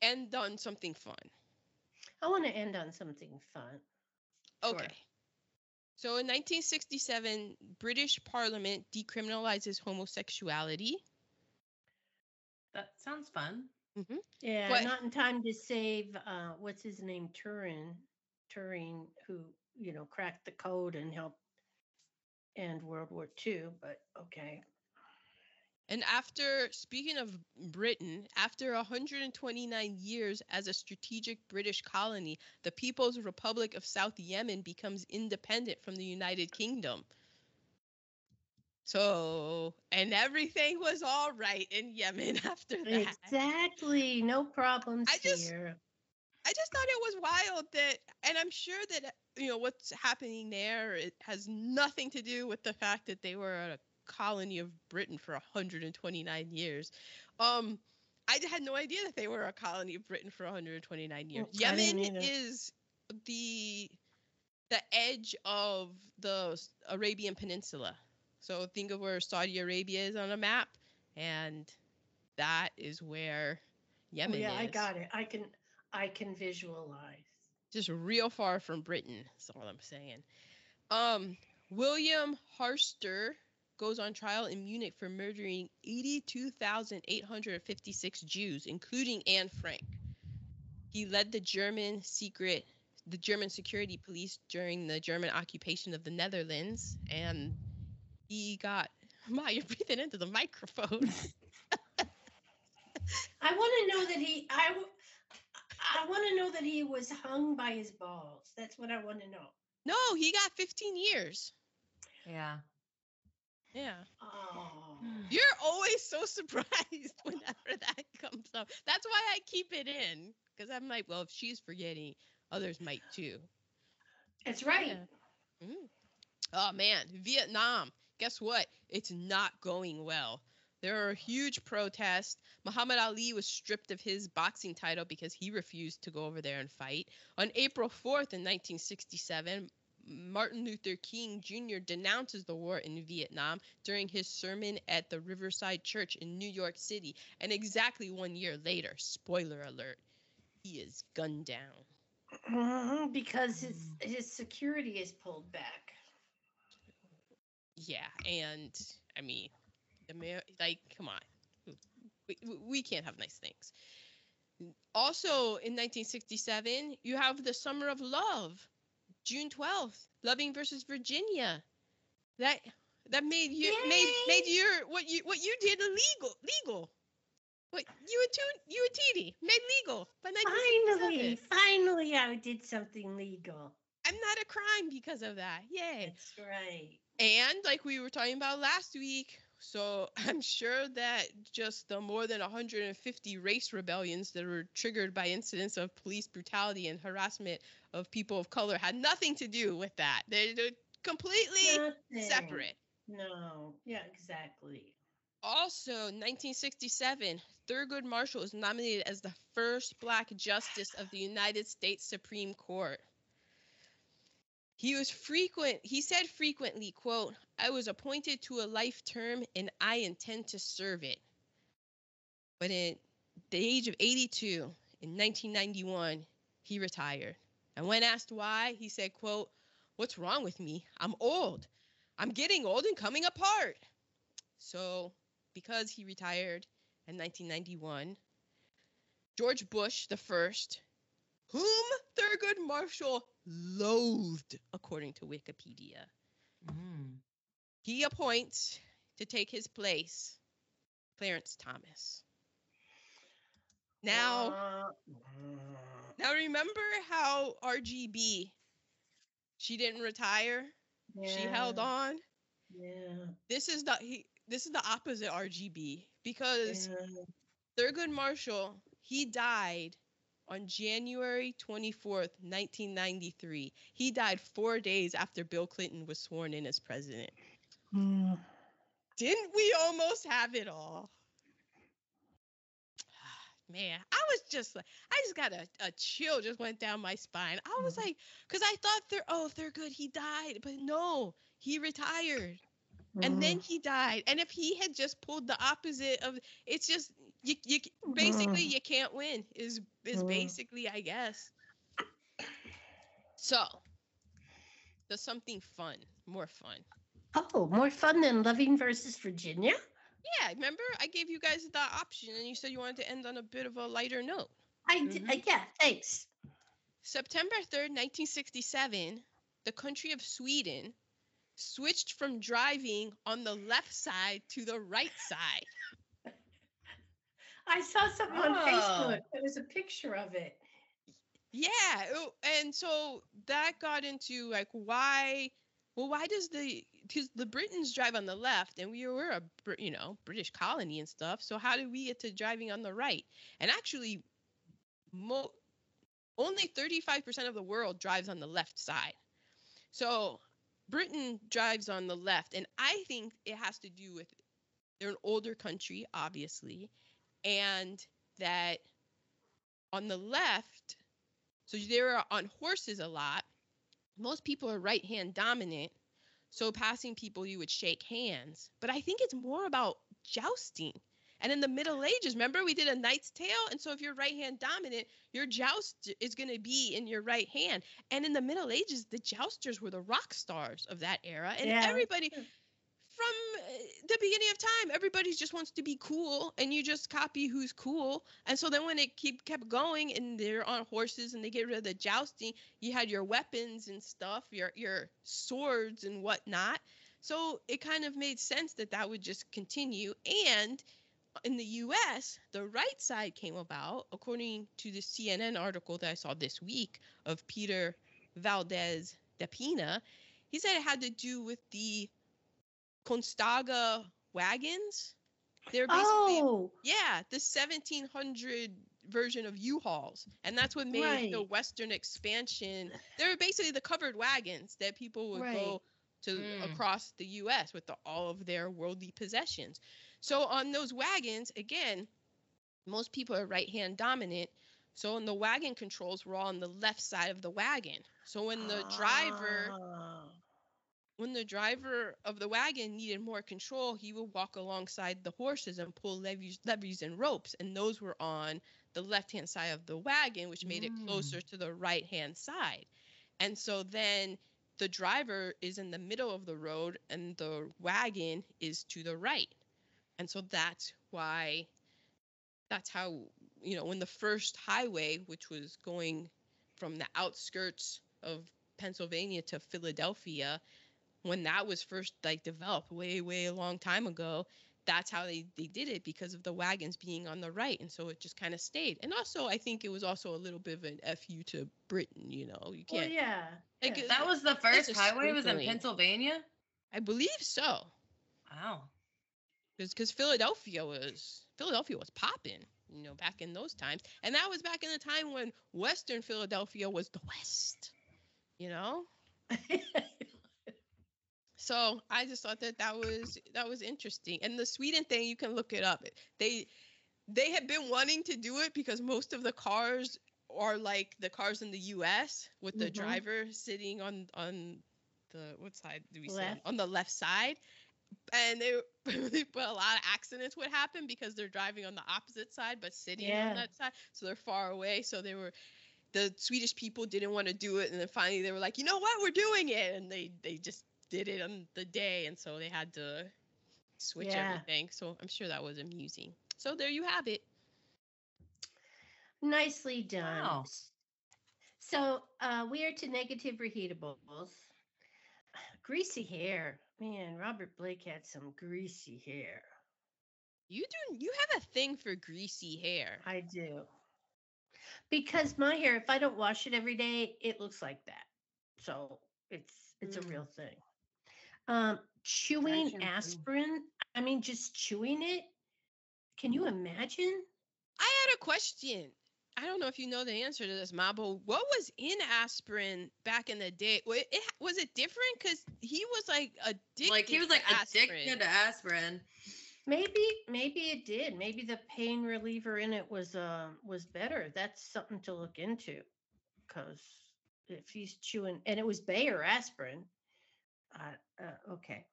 end on something fun? I want to end on something fun. Sure. Okay. So in 1967, British Parliament decriminalizes homosexuality. That sounds fun. Yeah, What- not in time to save uh what's his name, Turin, Turing, who, you know, cracked the code and helped end World War II, but okay. And after, speaking of Britain, after 129 years as a strategic British colony, the People's Republic of South Yemen becomes independent from the United Kingdom. So, and everything was all right in Yemen after that. Exactly. No problems I just- here. I just thought it was wild that, and I'm sure that, you know, what's happening there, it has nothing to do with the fact that they were a colony of Britain for 129 years. Um, I had no idea that they were a colony of Britain for 129 years. Mm, I didn't Yemen is the the edge of the Arabian Peninsula. So think of where Saudi Arabia is on a map, and that is where Yemen Oh, yeah, is. I got it. I can I can visualize. just real far from Britain. That's all I'm saying. Um, William Harster goes on trial in Munich for murdering 82,856 Jews, including Anne Frank. He led the German secret, the German security police during the German occupation of the Netherlands, and he got. Ma, you're breathing into the microphone. I want to know that he I I want to know that he was hung by his balls. That's what I want to know. no, he got 15 years. Yeah. Yeah. Oh. You're always so surprised whenever that comes up. That's why I keep it in because I'm like, well, if she's forgetting, others might too. That's right. Yeah. Mm. Oh man, Vietnam. Guess what? It's not going well. There are huge protests. Muhammad Ali was stripped of his boxing title because he refused to go over there and fight. On April 4th in 1967, Martin Luther King Jr. denounces the war in Vietnam during his sermon at the Riverside Church in New York City. And exactly one year later, spoiler alert, he is gunned down. Mhm, because his his security is pulled back. Yeah, and I mean, Amer- like, come on, we- we can't have nice things. Also, in 1967, you have the Summer of Love, June 12th, Loving versus Virginia. That that made you made made your what you what you did illegal legal. What you and Tu- you and Titi made legal by 1967. Finally, finally, I did something legal. I'm not a crime because of that. Yay. That's right. And like we were talking about last week, so I'm sure that just the more than 150 race rebellions that were triggered by incidents of police brutality and harassment of people of color had nothing to do with that. They're, they're completely Nothing. separate. No. Yeah, exactly. Also, 1967, Thurgood Marshall was nominated as the first black justice of the United States Supreme Court. He was frequent, he said frequently, quote, I was appointed to a life term and I intend to serve it. But at the age of 82, in 1991, he retired. And when asked why, he said, quote, What's wrong with me? I'm old. I'm getting old and coming apart. So because he retired in 1991. George Bush the first, whom Thurgood Marshall loathed, according to Wikipedia, Mm. he appoints to take his place Clarence Thomas. Now, Uh, now remember how RGB she didn't retire? She held on. Yeah. This is the he, this is the opposite RGB because yeah. Thurgood Marshall, he died on January 24th, 1993. He died four days after Bill Clinton was sworn in as president. Mm. Didn't we almost have it all? Man, I was just like, I just got a, a chill just went down my spine. I was Mhm. like, because I thought, they're, oh, they're good. he died. But no, he retired. and then Mm. he died. And if he had just pulled the opposite of, it's just you, you basically Mm. you can't win. Is is Mm. basically I guess. So, there's something fun, more fun. Oh, more fun than Loving versus Virginia? Yeah, remember I gave you guys the option, and you said you wanted to end on a bit of a lighter note. I did. uh, yeah, thanks. September 3rd, 1967, the country of Sweden switched from driving on the left side to the right side. I saw something on Oh. Facebook. There was a picture of it. Yeah, and so that got into like why well why does the because the Britons drive on the left and we were a you know British colony and stuff so how did we get to driving on the right and actually mo- only 35% of the world drives on the left side so Britain drives on the left and I think it has to do with they're an older country obviously and that on the left, so they were on horses a lot. Most people are right hand dominant. So passing people, you would shake hands. But I think it's more about jousting. And in the Middle Ages, remember we did a Knight's Tale? And so if you're right hand dominant, your joust is going to be in your right hand. And in the Middle Ages, the jousters were the rock stars of that era. And Yeah. everybody, hmm. From uh, the beginning of time, everybody just wants to be cool, and you just copy who's cool. And so then when it keep kept going, and they're on horses, and they get rid of the jousting, you had your weapons and stuff, your your swords and whatnot. So it kind of made sense that that would just continue. And in the U.S., the right side came about, according to the CNN article that I saw this week of Peter Valdez de Pina. He said it had to do with the Conestoga wagons. They're basically Oh, yeah, the 1700 version of U-Hauls, and that's what made the Western expansion. They were basically the covered wagons that people would Right. go to Mm. across the U.S. with the, all of their worldly possessions. So on those wagons, again, most people are right-hand dominant. So on the wagon controls were all on the left side of the wagon. So when the driver Ah. When the driver of the wagon needed more control, he would walk alongside the horses and pull levies, levies and ropes, and those were on the left hand side of the wagon, which made it mm. closer to the right hand side. And so then the driver is in the middle of the road, and the wagon is to the right. And so that's why, that's how, you know, when the first highway, which was going from the outskirts of Pennsylvania to Philadelphia, when that was first like developed way way a long time ago that's how they, they did it because of the wagons being on the right and so it just kind of stayed and also i think it was also a little bit of an fu to britain you know you can't yeah. Like, yeah. That was the first highway was in. Pennsylvania. i believe so Wow. because philadelphia was philadelphia was popping you know back in those times and that was back in the time when western philadelphia was the west you know So I just thought that that was that was interesting. And the Sweden thing, you can look it up. They they had been wanting to do it because most of the cars are like the cars in the U.S. with the Mhm. driver sitting on on the what side do we say on the left side, and they put a lot of accidents would happen because they're driving on the opposite side but sitting Yeah. on that side, so they're far away. So they were the Swedish people didn't want to do it, and then finally they were like, you know what, we're doing it, and they they just did it on the day, and so they had to switch Yeah. everything. So I'm sure that was amusing. So there you have it. Nicely done. Wow. So uh, we are to negative reheatables. Greasy hair. Man, Robert Blake had some greasy hair. You do you have a thing for greasy hair. I do. Because my hair, if I don't wash it every day, it looks like that. So it's it's Mm. a real thing. Um, chewing shampoo. aspirin. I mean, just chewing it. Can you imagine? I had a question. I don't know if you know the answer to this, Ma, but what was in aspirin back in the day? It, was it different? Because he was like addicted. like he was like to aspirin. addicted to aspirin. Maybe, maybe it did. Maybe the pain reliever in it was um was better. That's something to look into. Because if he's chewing, and it was Bayer aspirin. Uh, uh, okay.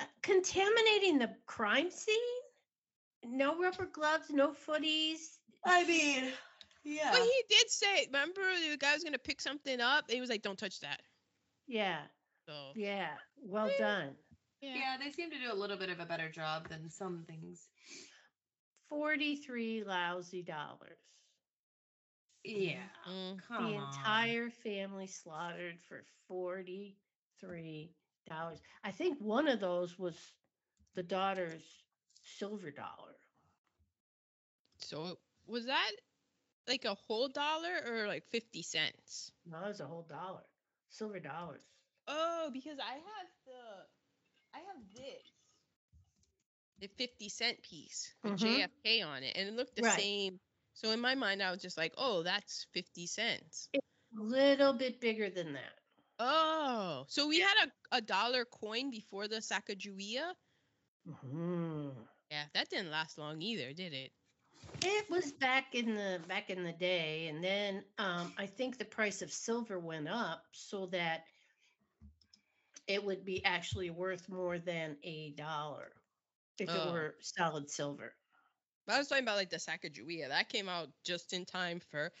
Uh, contaminating the crime scene. No rubber gloves, no footies. I mean, yeah. But he did say, remember the guy was gonna pick something up, and he was like, "Don't touch that." Yeah, So yeah. Well Yeah. done. yeah, they seem to do a little bit of a better job than some things. Forty-three lousy dollars. Yeah. Mm. Come the on. entire family slaughtered for forty-three dollars. I think one of those was the daughter's silver dollar. So was that like a whole dollar or like fifty cents? No, it was a whole dollar, silver dollars. Oh, because I have the, I have this, the fifty cent piece, with Mhm. JFK on it, and it looked the Right. same. So in my mind, I was just like, "Oh, that's fifty cents." It's a little bit bigger than that. Oh, so we had a, a dollar coin before the Sacagawea. Mhm. Yeah, that didn't last long either, did it? It was back in the back in the day, and then um, I think the price of silver went up so that it would be actually worth more than a dollar if Oh. it were solid silver. But I was talking about like the Sacagawea. That came out just in time for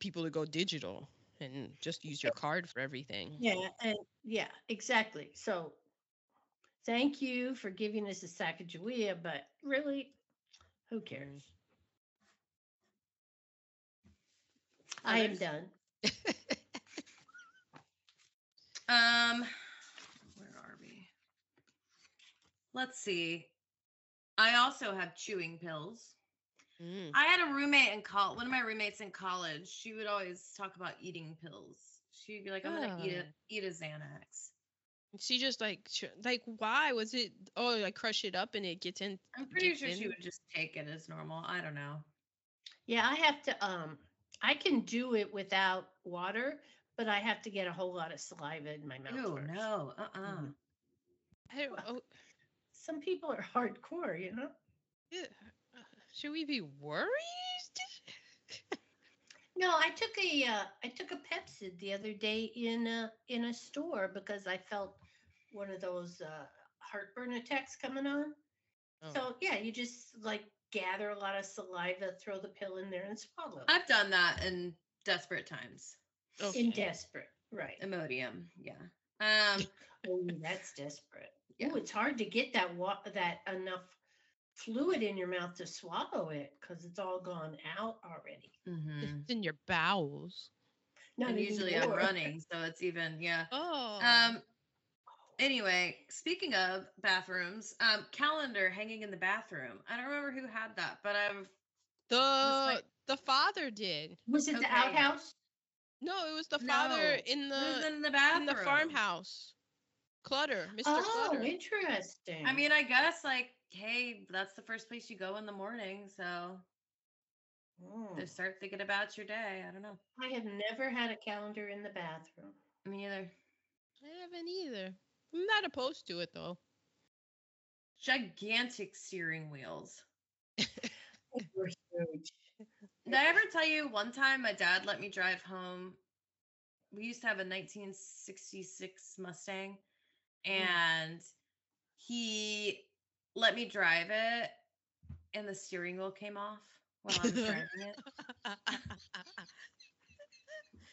people to go digital and just use your card for everything. Yeah, and yeah, exactly. So, thank you for giving us a Sacagawea, but really, who cares? I am done. Um, where are we? Let's see. I also have chewing pills. Mm. I had a roommate in college. One of my roommates in college, she would always talk about eating pills. She'd be like, "I'm gonna eat a eat a Xanax." She just like like why was it? Oh, like crush it up and it gets in. I'm pretty Gets sure she would just take it as normal. I don't know. Yeah, I have to um I can do it without water, but I have to get a whole lot of saliva in my mouth. Ew, first. no. Uh uh Mhm. I don't. Well, Oh, Some people are hardcore, you know. yeah, should we be worried? No, I took a uh, I took a Pepcid the other day in a in a store because I felt one of those uh, heartburn attacks coming on. Oh. So yeah, you just like gather a lot of saliva, throw the pill in there, and swallow. I've done that in desperate times. In desperate, right? Imodium, yeah. Um, Oh, that's desperate. Yeah. Oh, it's hard to get that wa- that enough fluid in your mouth to swallow it because it's all gone out already. mhm. It's in your bowels. Not and usually I'm running, so it's even yeah. Oh. Um. Anyway, speaking of bathrooms, um, calendar hanging in the bathroom. I don't remember who had that, but I've the like- the father did. Was it the outhouse? No, it was the father No, in the in the bathroom in the farmhouse. Clutter, Mr. Oh, Clutter. interesting. I mean, I guess like, hey, that's the first place you go in the morning, so Mm. to start thinking about your day. I don't know. I have never had a calendar in the bathroom. Me either. I haven't either. I'm not opposed to it though. Gigantic steering wheels. We're huge. Did I ever tell you one time my dad let me drive home? We used to have a 1966 Mustang, and he let me drive it, and the steering wheel came off while I was driving it.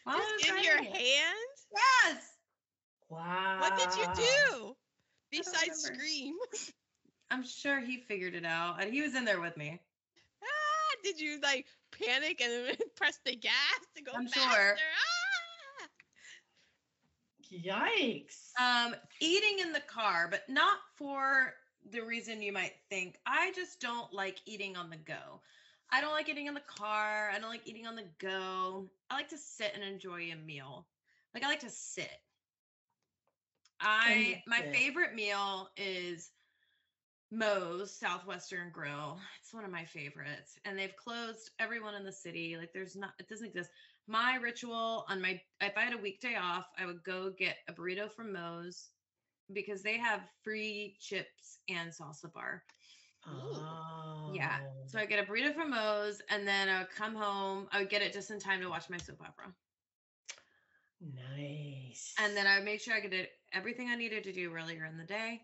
While Just in your it. hand? Yes. Wow. What did you do? Besides scream. I'm sure he figured it out, and he was in there with me. ah, did you like panic and then press the gas to go I'm faster? sure. Ah! Yikes. Um, eating in the car, but not for the reason you might think. I just don't like eating on the go. I don't like eating in the car. I don't like eating on the go. I like to sit and enjoy a meal. Like I like to sit. I my favorite meal is Moe's Southwestern Grill. It's one of my favorites. And they've closed everyone in the city. Like there's not it doesn't exist. My ritual on my if I had a weekday off, I would go get a burrito from Moe's because they have free chips and salsa bar. Oh. Yeah. So I get a burrito from Moe's and then I would come home. I would get it just in time to watch my soap opera. nice. And then I would make sure I did everything I needed to do earlier in the day.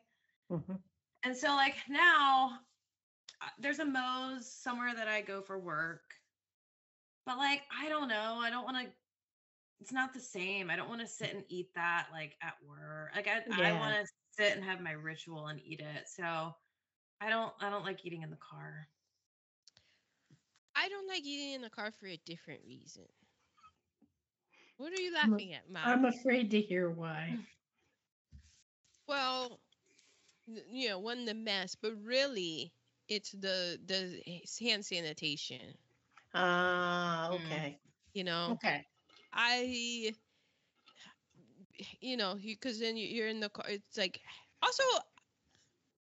Mhm. And so like now uh, there's a Moe's somewhere that I go for work. But like I don't know, I don't want to it's not the same. I don't want to sit and eat that like at work. Like I I want to sit and have my ritual and eat it. So I don't I don't like eating in the car. I don't like eating in the car for a different reason. What are you I'm laughing at, Mom? I'm afraid to hear why. Well, you know, one the mess, but really, it's the the hand sanitation. Ah, Mm. okay. You know, Okay. I, you know, because then you- you're in the car. It's like, also,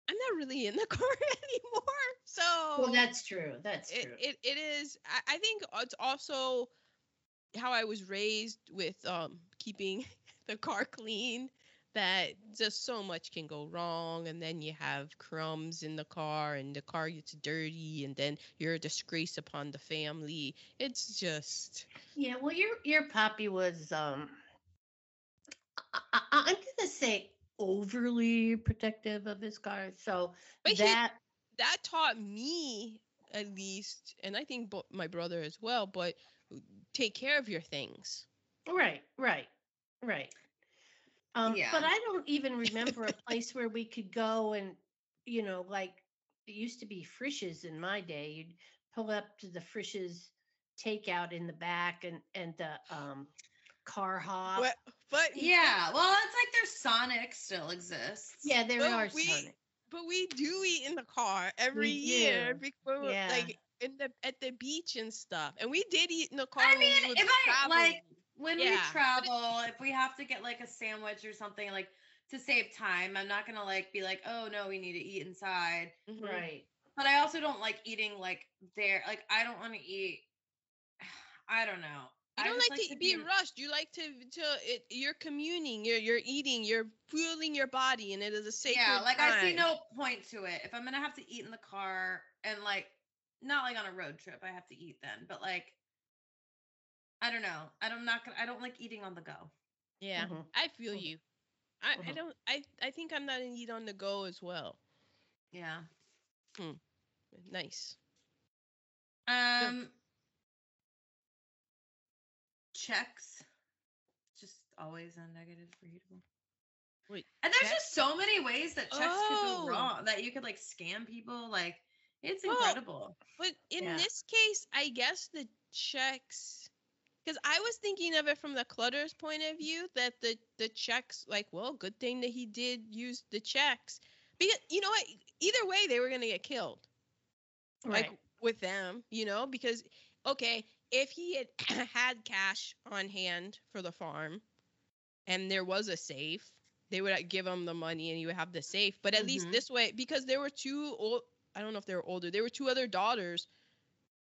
I'm not really in the car anymore, so Well, that's true. That's it, true. it, it is I, I think it's also how i was raised with um keeping the car clean that just so much can go wrong and then you have crumbs in the car and the car gets dirty and then you're a disgrace upon the family it's just Yeah, well, your your poppy was um, I, I, I'm gonna say overly protective of his car. So But he- that that taught me at least and i think my brother as well but take care of your things right, right, right. Um, Yeah. but I don't even remember a place where we could go and you know, like it used to be Frisch's in my day. You'd pull up to the Frisch's takeout in the back and and the um car hop. but, but Yeah, well, it's like their Sonic still exists. Yeah, there Well, are we- Sonic. but we do eat in the car every We year do. Yeah. like in the at the beach and stuff and we did eat in the car I when we mean, would if I travel. like when we travel, if we have to get like a sandwich or something like to save time, I'm not gonna like be like, oh no, we need to eat inside. Mhm. Right. But I also don't like eating like there. Like I don't want to eat. I don't know. You I don't just like, to, be rushed. You like to to it, you're communing. You're you're eating. You're fueling your body, and it is a sacred yeah, like I see no point to it. If I'm gonna have to eat in the car and like not like on a road trip, I have to eat then. But like, I don't know. I don't not gonna. I don't like eating on the go. Yeah, Mhm. I feel Mhm. you. I, I Mhm. don't. I I think I'm not an eat on the go as well. Yeah. Nice. Um. Checks. Just always a negative readable. Wait, And there's checks? just so many ways that checks could Oh. go wrong. That you could like scam people. Like it's Well, incredible. But in Yeah. this case, I guess the checks, because I was thinking of it from the Clutter's point of view, that the the checks, like, well, good thing that he did use the checks, because you know what? Either way, they were gonna get killed. Right. like with them, you know, because okay, if he had had cash on hand for the farm and there was a safe, they would give him the money and he would have the safe. But at least Mhm. this way, because there were two old, I don't know if they were older, there were two other daughters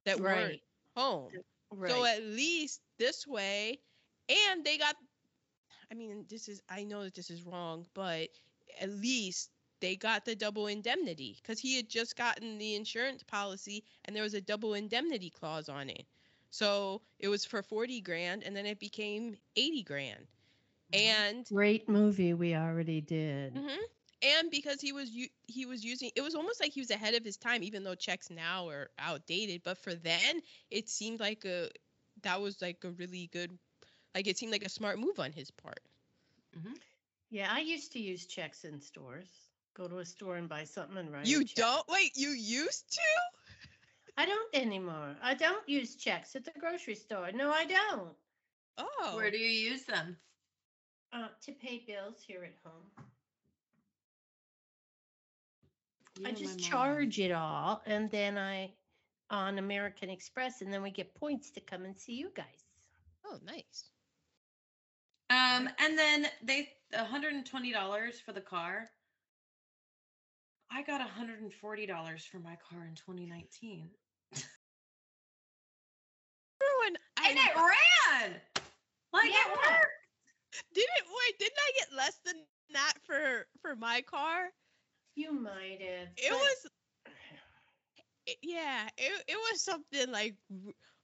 that weren't Right. home. Right. So at least this way, and they got. I mean, this is I know that this is wrong, but at least they got the double indemnity because he had just gotten the insurance policy and there was a double indemnity clause on it. So it was for forty grand, and then it became eighty grand, and Great movie we already did. Mhm. And because he was he was using it was almost like he was ahead of his time, even though checks now are outdated. But for then, it seemed like a that was like a really good, like it seemed like a smart move on his part. Yeah, I used to use checks in stores. Go to a store and buy something and write. a You check. don't wait. You used to? I don't anymore. I don't use checks at the grocery store. No, I don't. Oh, Where do you use them? Uh, to pay bills here at home. You I just charge it all and then I on American Express and then we get points to come and see you guys. oh, nice. Um, and then they $120 for the car. I got $140 for my car in 2019. Remember when I And it ran! Like it worked. didn't wait? Didn't I get less than that for for my car? You might have. It was yeah, it, it was something like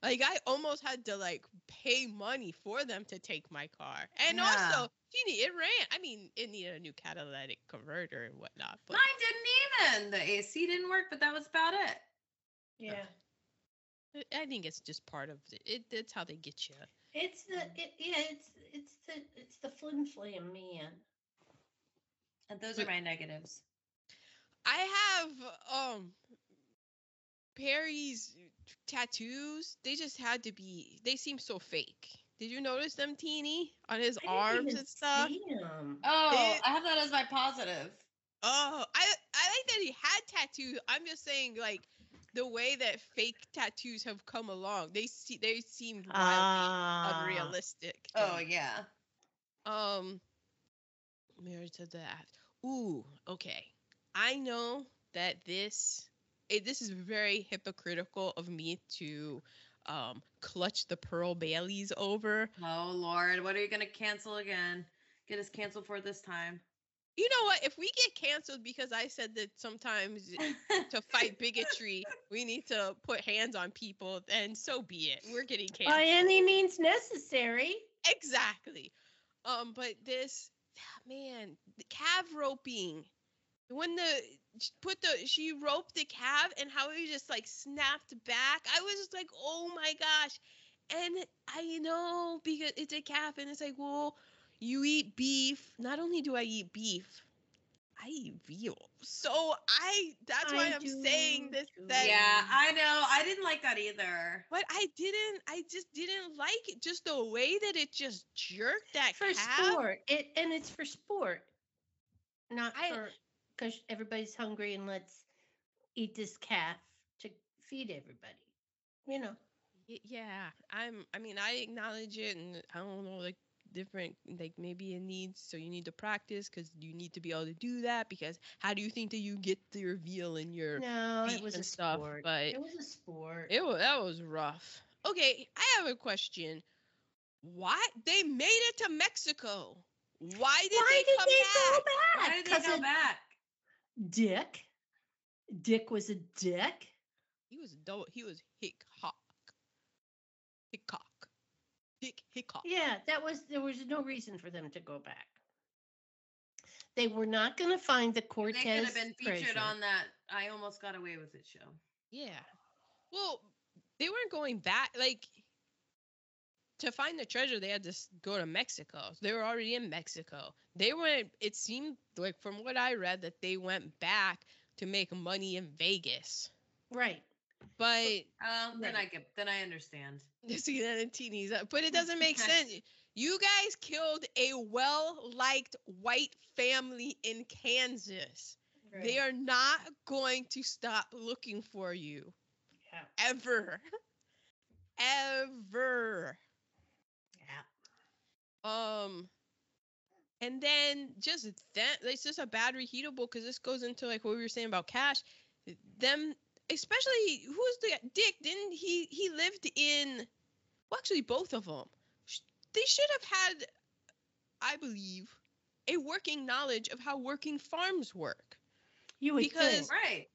like I almost had to like pay money for them to take my car. And Yeah. also, Jeannie, it ran. I mean, it needed a new catalytic converter and whatnot. But Mine didn't even. The AC didn't work, but that was about it. Yeah. I- I think it's just part of it. it that's how they get you. It's the um, it, yeah, it's it's the it's the flim flam man. And those are my negatives. I have um Perry's tattoos. They just had to be. They seem so fake. Did you notice them, Teeny, on his I didn't arms even and stuff? see 'em. Oh, It- I have that as my positive. Oh, I I like that he had tattoos. I'm just saying, like the way that fake tattoos have come along, they see they seem wildly Ah. unrealistic. Oh me. yeah. Um, married to that. Ooh, okay. I know that this it, this is very hypocritical of me to um clutch the pearl baileys over Oh Lord, what are you gonna cancel again? get us canceled for this time. You know what? If we get canceled because I said that sometimes to fight bigotry, we need to put hands on people, then so be it. We're getting canceled. By any means necessary. Exactly. Um, but this man, the calf roping. When the sh- put the she roped the calf and how he just like snapped back. I was just like, oh my gosh. And I know because it's a calf and it's like, well, you eat beef. Not only do I eat beef, I eat veal. So I that's why I I'm saying this too. that yeah, I know. I didn't like that either. but I didn't I just didn't like it. Just the way that it just jerked that For calf. sport. It and it's for sport. Not I- for because everybody's hungry and let's eat this calf to feed everybody. You know. Yeah, I'm. I mean, I acknowledge it, and I don't know, like different, like maybe it needs. So you need to practice because you need to be able to do that. Because how do you think that you get the reveal in your? No, it was and a stuff, sport. but it was a sport. It was that was rough. Okay, I have a question. Why they made it to Mexico? Why did Why they did come they back? back? Why did they 'Cause go of back? Dick. Dick was a dick. He was a double. He was Hickok. Hickok. Dick Hickok. Yeah, that was there was no reason for them to go back. They were not going to find the Cortez They could have been featured treasure. on that I almost got away with it show. Yeah. Well, they weren't going back. Like to find the treasure, they had to go to Mexico. They were already in Mexico. They went. It seemed like from what I read that they went back to make money in Vegas. right. But Um, then Right. I get, then I understand. You see that in teenies. But it doesn't make sense. You guys killed a well-liked white family in Kansas. They are not going to stop looking for you. Yeah. ever ever Yeah. Um and then just that it's just a bad reheatable because this goes into like what we were saying about cash them especially who's the dick didn't he he lived in well actually both of them they should have had i believe a working knowledge of how working farms work You would Because- think. Right.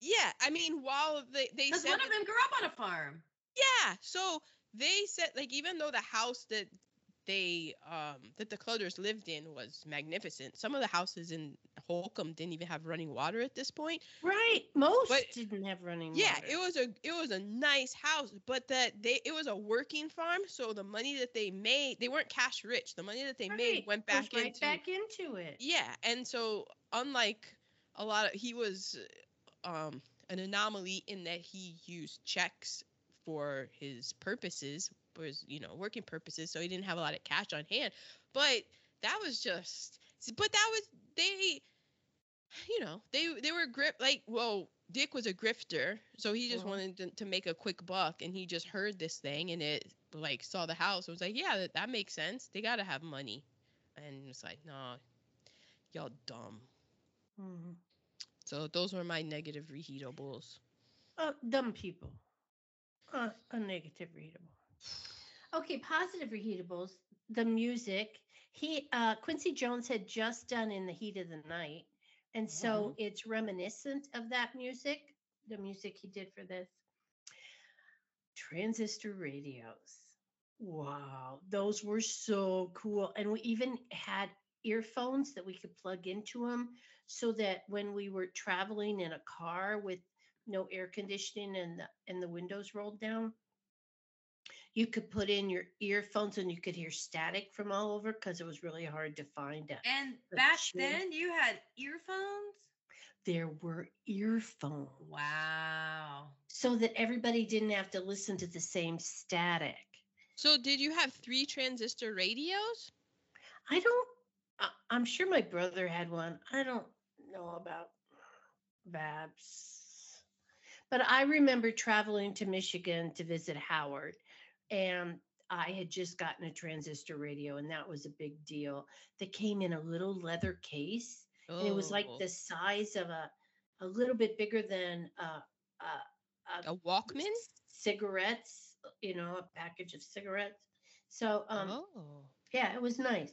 yeah i mean while they they Because said one of them grew up on a farm. Yeah. So they said like even though the house that they um that the Clutters lived in was magnificent, some of the houses in Holcomb didn't even have running water at this point. Right. Most But- didn't have running water. Yeah, water. it was a it was a nice house, but that they it was a working farm, so the money that they made, they weren't cash rich. The money that they made Right, went goes back right into back into it. yeah, and so unlike a lot of he was um an anomaly in that he used checks for his purposes, was you know working purposes, so he didn't have a lot of cash on hand. But that was just, but that was they, you know, they they were grip like well. Dick was a grifter, so he just Mhm. wanted to, to make a quick buck, and he just heard this thing, and it like saw the house. and was like, yeah, that, that makes sense. They gotta have money, and it's like, no, y'all dumb. Mhm. So those were my negative reheatables. Oh, dumb people. Uh, a negative readable. Okay, positive reheatables. The music. He uh Quincy Jones had just done in the heat of the night. And so it's reminiscent of that music, the music he did for this. Transistor radios. Wow, those were so cool. And we even had earphones that we could plug into them so that when we were traveling in a car with no air conditioning and the and the windows rolled down you could put in your earphones and you could hear static from all over because it was really hard to find it And back chill. then you had earphones? there were earphones Wow. so that everybody didn't have to listen to the same static So did you have three transistor radios? i don't I, i'm sure my brother had one i don't know about vabs but i remember traveling to michigan to visit howard and I had just gotten a transistor radio, and that was a big deal. That came in a little leather case, and it was like Oh, the size of a, a little bit bigger than uh, uh, a Walkman. cigarettes. You know, a package of cigarettes. So, um, oh, yeah, it was nice.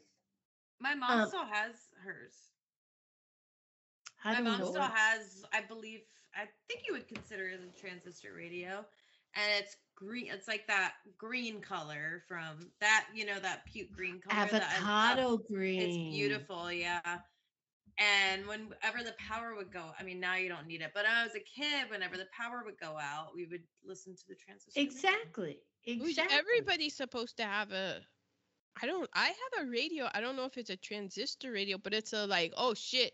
My mom Um, still has hers. I My mom know. still has, I believe, I think you would consider it a transistor radio, and it's green. It's like that green color from that, you know, that puke green color. that I love. Avocado green. It's beautiful, yeah. And whenever the power would go, I mean, now you don't need it, but when I was a kid, whenever the power would go out, we would listen to the transistor. radio. Exactly. Who's- Exactly. Everybody's supposed to have a. I don't. I have a radio. I don't know if it's a transistor radio, but it's a like. Oh shit!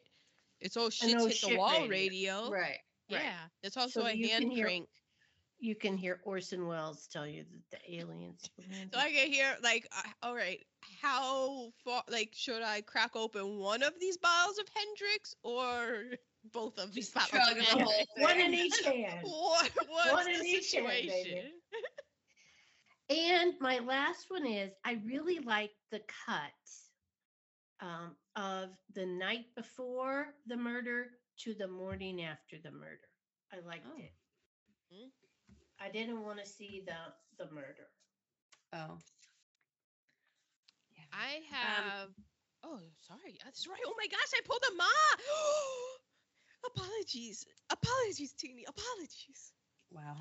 It's oh shit! hit shit the wall radio. radio. Right. Yeah, right. it's also So a you can hand hear- crank. You can hear Orson Welles tell you that the aliens. So I can hear like, uh, all right, how far? Like, should I crack open one of these bottles of Hendrick's or both of these Just bottles of the whole Hendrick's? One in each hand. What, One in the each hand, baby. And my last one is I really like the cut um, of the night before the murder to the morning after the murder. I liked Oh. it. Hmm. I didn't want to see the the murder. Oh. Yeah. I Um, have. oh, sorry. That's right. Oh my gosh, I pulled a ma. apologies. Apologies, Teeny. Apologies. Wow.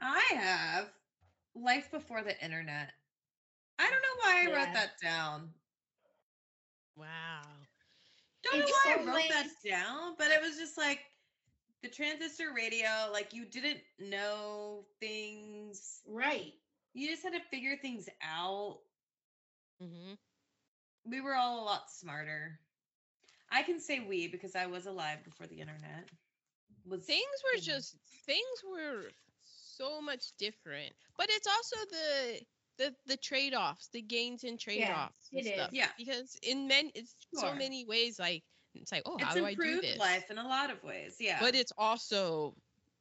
I have life before the internet. I don't know why I wrote that down. Wow. Don't know It's why I so wrote that down, but it was just like the transistor radio, like you didn't know things. Right. You just had to figure things out. Mm-hmm. We were all a lot smarter. I can say we because I was alive before the internet. Was Things were you just things were so much different, but it's also the the the trade offs, the gains and trade offs. it is. stuff. Yeah. Because in men, it's so many ways. Like it's like, oh, how do I do improved this? life in a lot of ways. Yeah. But it's also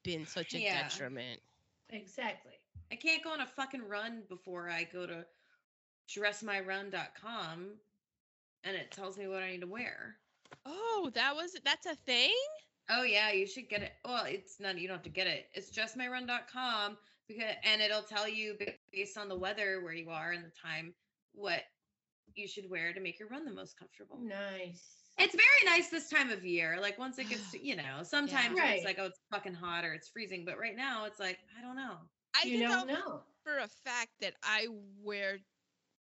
been such a Yeah. detriment. Exactly. I can't go on a fucking run before I go to dressmyrun.com and it tells me what I need to wear. Oh, that was that's a thing. Oh yeah, you should get it. Well, it's not you don't have to get it. It's dressmyrun.com because and it'll tell you based on the weather where you are and the time what you should wear to make your run the most comfortable. Nice. It's very nice this time of year. Like once it gets to, you know, sometimes Right. it's like oh it's fucking hot or it's freezing, but right now it's like I don't know. I you don't know. for a fact that I wear,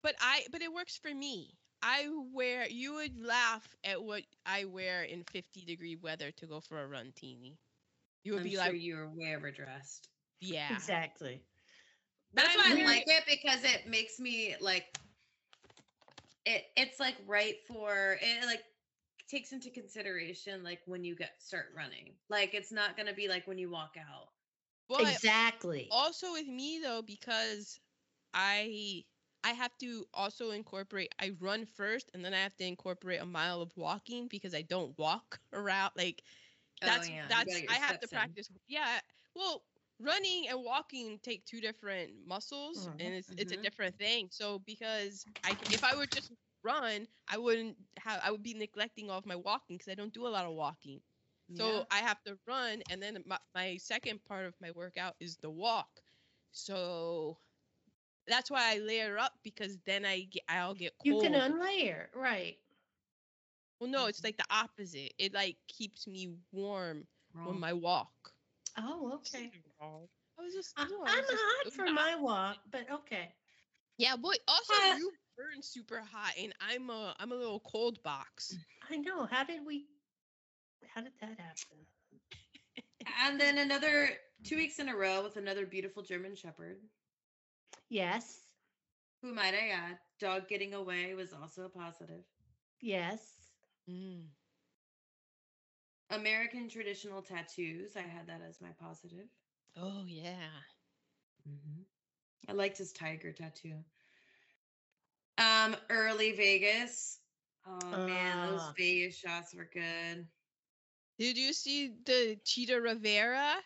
but I but it works for me. I wear. You would laugh at what I wear in 50 degree weather to go for a run, teeny. You would I'm be sure like, you were way overdressed. yeah. Exactly. That's I'm why I like it because it makes me like it it's like right for it like takes into consideration like when you get start running. Like it's not gonna be like when you walk out. Well, I- exactly. also with me though, because I I have to also incorporate. I run first, and then I have to incorporate a mile of walking because I don't walk around like that's oh, yeah. you that's gotta get your I have to in. practice. Yeah. Well, running and walking take two different muscles Mhm, and it's it's a mhm. different thing. So because I if I were just run, I wouldn't have I would be neglecting all of my walking because I don't do a lot of walking. So Yeah. I have to run and then my, my second part of my workout is the walk. So that's why I layer up because then I get I'll get cold. You can unlayer. Right. well no, it's Mhm. like the opposite. It like keeps me warm when Wrong. my walk. Oh, okay. I was just I- no, I I'm was just- hot it for was- my walk, but okay. Yeah, but also Uh, you burn super hot, and I'm a I'm a little cold box. I know. How did we? How did that happen? And then another two weeks in a row with another beautiful German Shepherd. Yes. Who might I add, dog getting away was also a positive. Yes. Mm. American traditional tattoos. I had that as my positive. Oh yeah. Mhm. I liked his tiger tattoo. Um, early Vegas. Oh man, those Ah. Vegas shots were good. Did you see the Chita Rivera?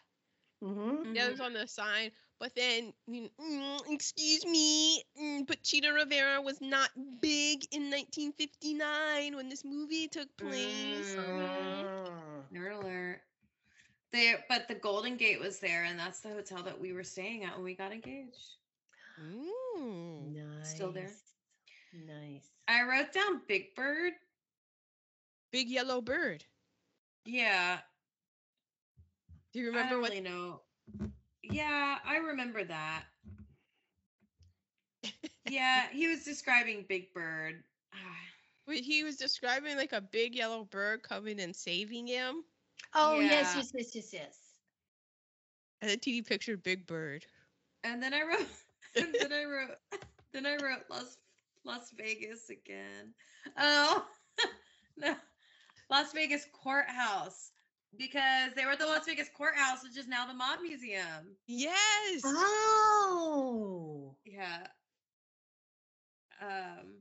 Mm-hmm. That was on the sign, but then you mm, excuse me, mm, but Chita Rivera was not big in 1959 when this movie took place. Mm. Nerd alert. There, but the Golden Gate was there, and that's the hotel that we were staying at when we got engaged. Mm. Nice. Still there? Nice. I wrote down Big Bird. Big yellow bird. Yeah. Do you I remember don't what? really know. Yeah, I remember that. yeah, he was describing Big Bird. Wait, He was describing like a big yellow bird coming and saving him, Oh yes, Yeah. yes, yes, yes, yes. and then TD pictured Big Bird. And then I wrote and then I wrote then I wrote Las Las Vegas again. Oh no. Las Vegas courthouse. Because they were at the Las Vegas courthouse, which is now the mob museum. Yes. Oh. Yeah. Um,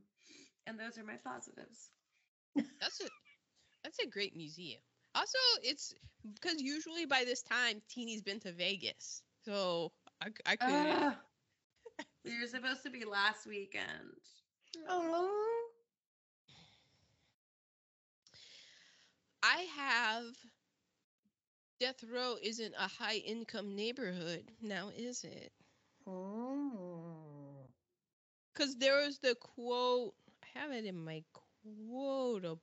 and those are my positives. That's a that's a great museum. Also, it's because usually by this time Teeny's been to Vegas, so I I could. Ugh. we were supposed to be last weekend. Oh. I have. Death Row isn't a high income neighborhood now, is it? Oh. Because there was the quote. I have it in my quotables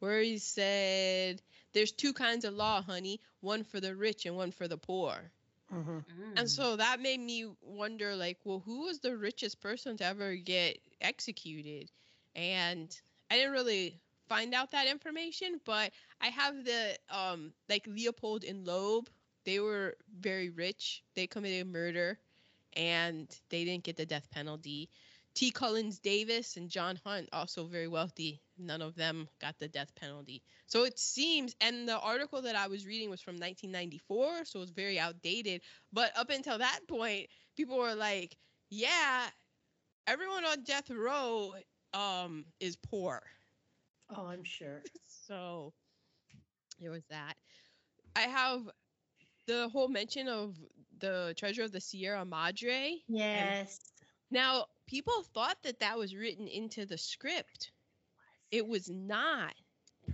where he said, "There's two kinds of law, honey. One for the rich and one for the poor." Hmm And so that made me wonder, like, well, who was the richest person to ever get executed? And I didn't really find out that information, but I have the um like Leopold and Loeb. They were very rich. They committed murder, and they didn't get the death penalty. T. Cullen Davis and John Hunt also very wealthy. None of them got the death penalty. So it seems, and the article that I was reading was from 1994, so it's very outdated. But up until that point, people were like, "Yeah, everyone on death row um is poor." Oh, I'm sure. So there was that. I have the whole mention of the treasure of the Sierra Madre. Yes. Now, people thought that that was written into the script. It was not.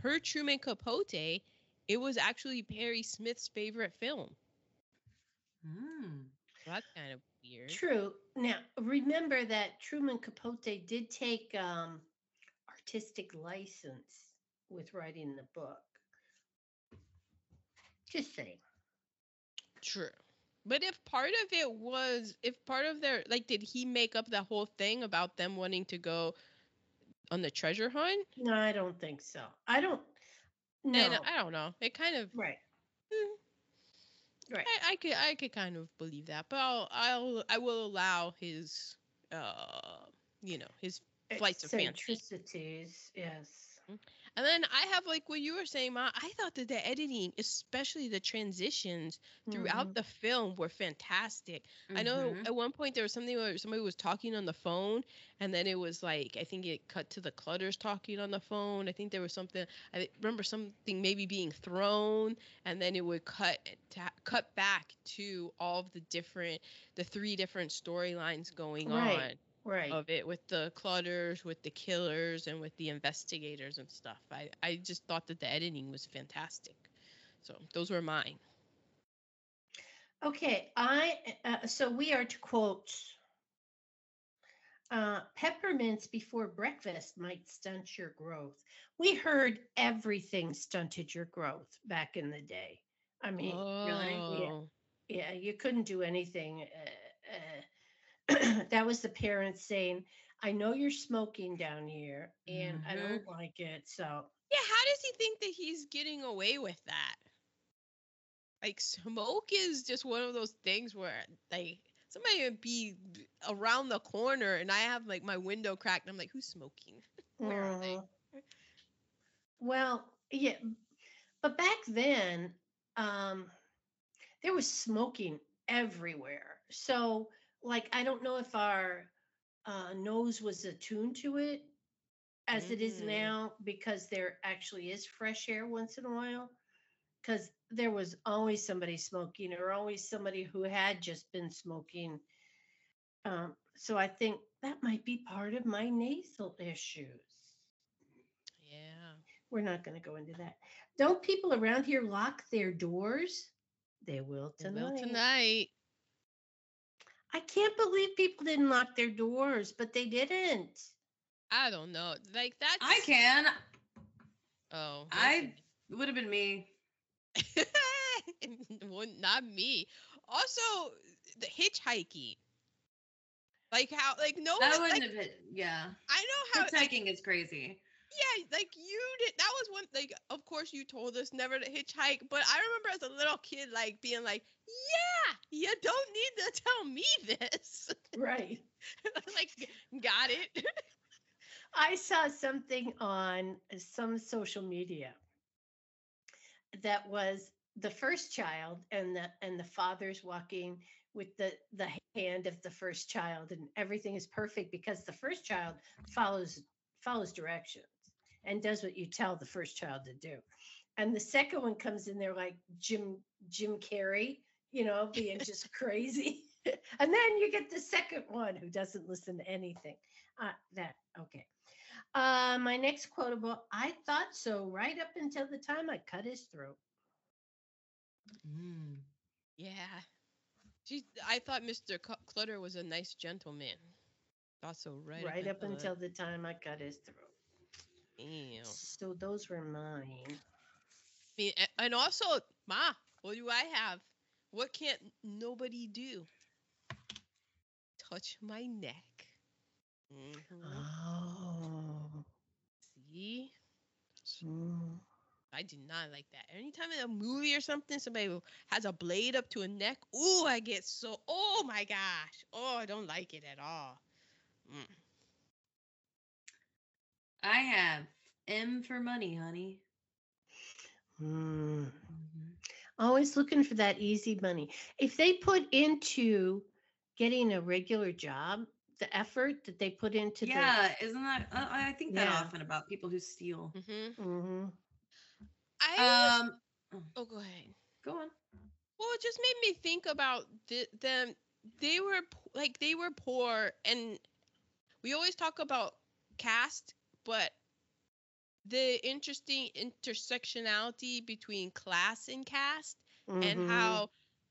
Per Truman Capote, it was actually Perry Smith's favorite film. Mm. So that's kind of weird. True. Now, remember that Truman Capote did take um, artistic license with writing the book. Just saying. True. But if part of it was, if part of their, like, did he make up that whole thing about them wanting to go on the treasure hunt? No, I don't think so. I don't. No. And I don't know. It kind of, right. hmm, Right. I, I could, I could kind of believe that. But I'll, I'll, I will allow his, uh, you know, his flights of fancy. Eccentricities, yes. And then I have like what you were saying, Ma. I thought that the editing, especially the transitions throughout Mhm. the film, were fantastic. I know Mhm. at one point there was something where somebody was talking on the phone, and then it was like I think it cut to the Clutters talking on the phone. I think there was something. I remember something maybe being thrown, and then it would cut ta- cut back to all of the different, the three different storylines going Right. on Right. of it with the clutters, with the killers, and with the investigators and stuff. I, I just thought that the editing was fantastic. So those were mine. Okay, I uh, so we are to quote uh, peppermints before breakfast might stunt your growth. We heard everything stunted your growth back in the day. I mean, oh, yeah, you couldn't do anything. Uh, uh, that was the parents saying, "I know you're smoking down here, and I don't like it." So yeah. How does he think that he's getting away with that? Like smoke is just one of those things where like somebody would be around the corner and I have like my window cracked. And I'm like, who's smoking? Where are they? Mhm. Well, yeah, but back then, um, there was smoking everywhere. So, like, I don't know if our uh, nose was attuned to it as it is Mm. now because there actually is fresh air once in a while. Because there was always somebody smoking, or always somebody who had just been smoking. Um, so I think that might be part of my nasal issues. Yeah. We're not going to go into that. Don't people around here lock their doors? They will tonight. tonight. I can't believe people didn't lock their doors, but they didn't. I don't know. Like that's I can. Oh, I would have been me. well, not me. Also, the hitchhiking. Like how, like no That one, wouldn't like, have hit. Yeah. I know how, like, Hitchhiking is crazy. Yeah, like you did. That was one. Like, of course, you told us never to hitchhike, but I remember as a little kid, like being like, "Yeah, you don't need to tell me this." Right. like, got it. I saw something on some social media that was the first child and the and the father's walking with the the hand of the first child and everything is perfect because the first child follows follows directions and does what you tell the first child to do and the second one comes in there like jim jim carrey you know being just crazy and then you get the second one who doesn't listen to anything uh, that okay uh, my next quotable i thought so right up until the time i cut his throat Mm. yeah. She, I thought Mr. Clutter was a nice gentleman. Thought so right. right, up the- until the time I cut his throat. Damn. So those were mine. I mean, a- and also, Ma, what do I have? What can't nobody do? Touch my neck. Mhm. Oh. See, mm. I do not like that. Anytime in a movie or something, somebody has a blade up to a neck, ooh, I get so. Oh my gosh. Oh, I don't like it at all. Mm. I have M for money, honey. Mm. Mhm. Always looking for that easy money. If they put into getting a regular job, the effort that they put into Yeah, isn't that? Uh, I think that Yeah. often about people who steal. Mm-hmm. the. hmm I. Um, oh, go ahead. go on. Well, it just made me think about the, them. They were like they were poor, and we always talk about caste, but the interesting intersectionality between class and caste, and Mhm. how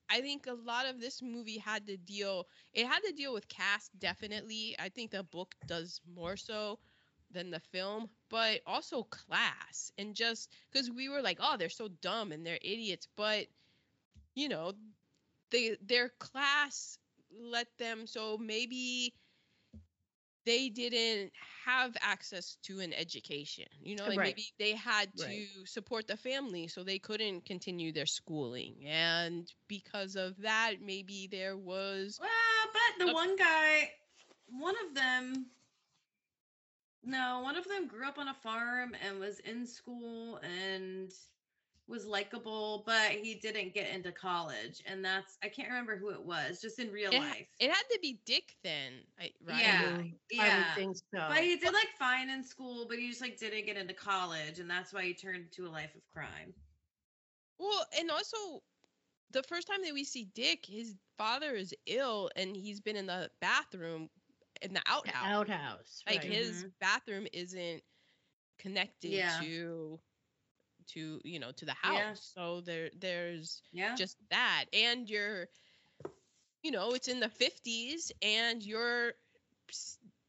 I think a lot of this movie had to deal. It had to deal with caste, definitely. I think the book does more so than the film, but also class and just because we were like, oh, they're so dumb and they're idiots, but you know, they their class let them so maybe they didn't have access to an education. You know, like Right. maybe they had to Right. support the family, so they couldn't continue their schooling. And because of that, maybe there was Well, but the Uh, one guy, one of them, no, one of them grew up on a farm and was in school and was likable, but he didn't get into college. And that's, I can't remember who it was, just in real it, life. it had to be Dick then, right? Yeah, Mhm. I yeah. think so. But he did like fine in school, but he just like didn't get into college, and that's why he turned to a life of crime. Well, and also the first time that we see Dick, his father is ill and he's been in the bathroom in the The outhouse. outhouse. like right. his bathroom isn't connected Yeah. to to you know to the house. Yeah. So there there's Yeah. just that and you're you know, it's in the 50s and you're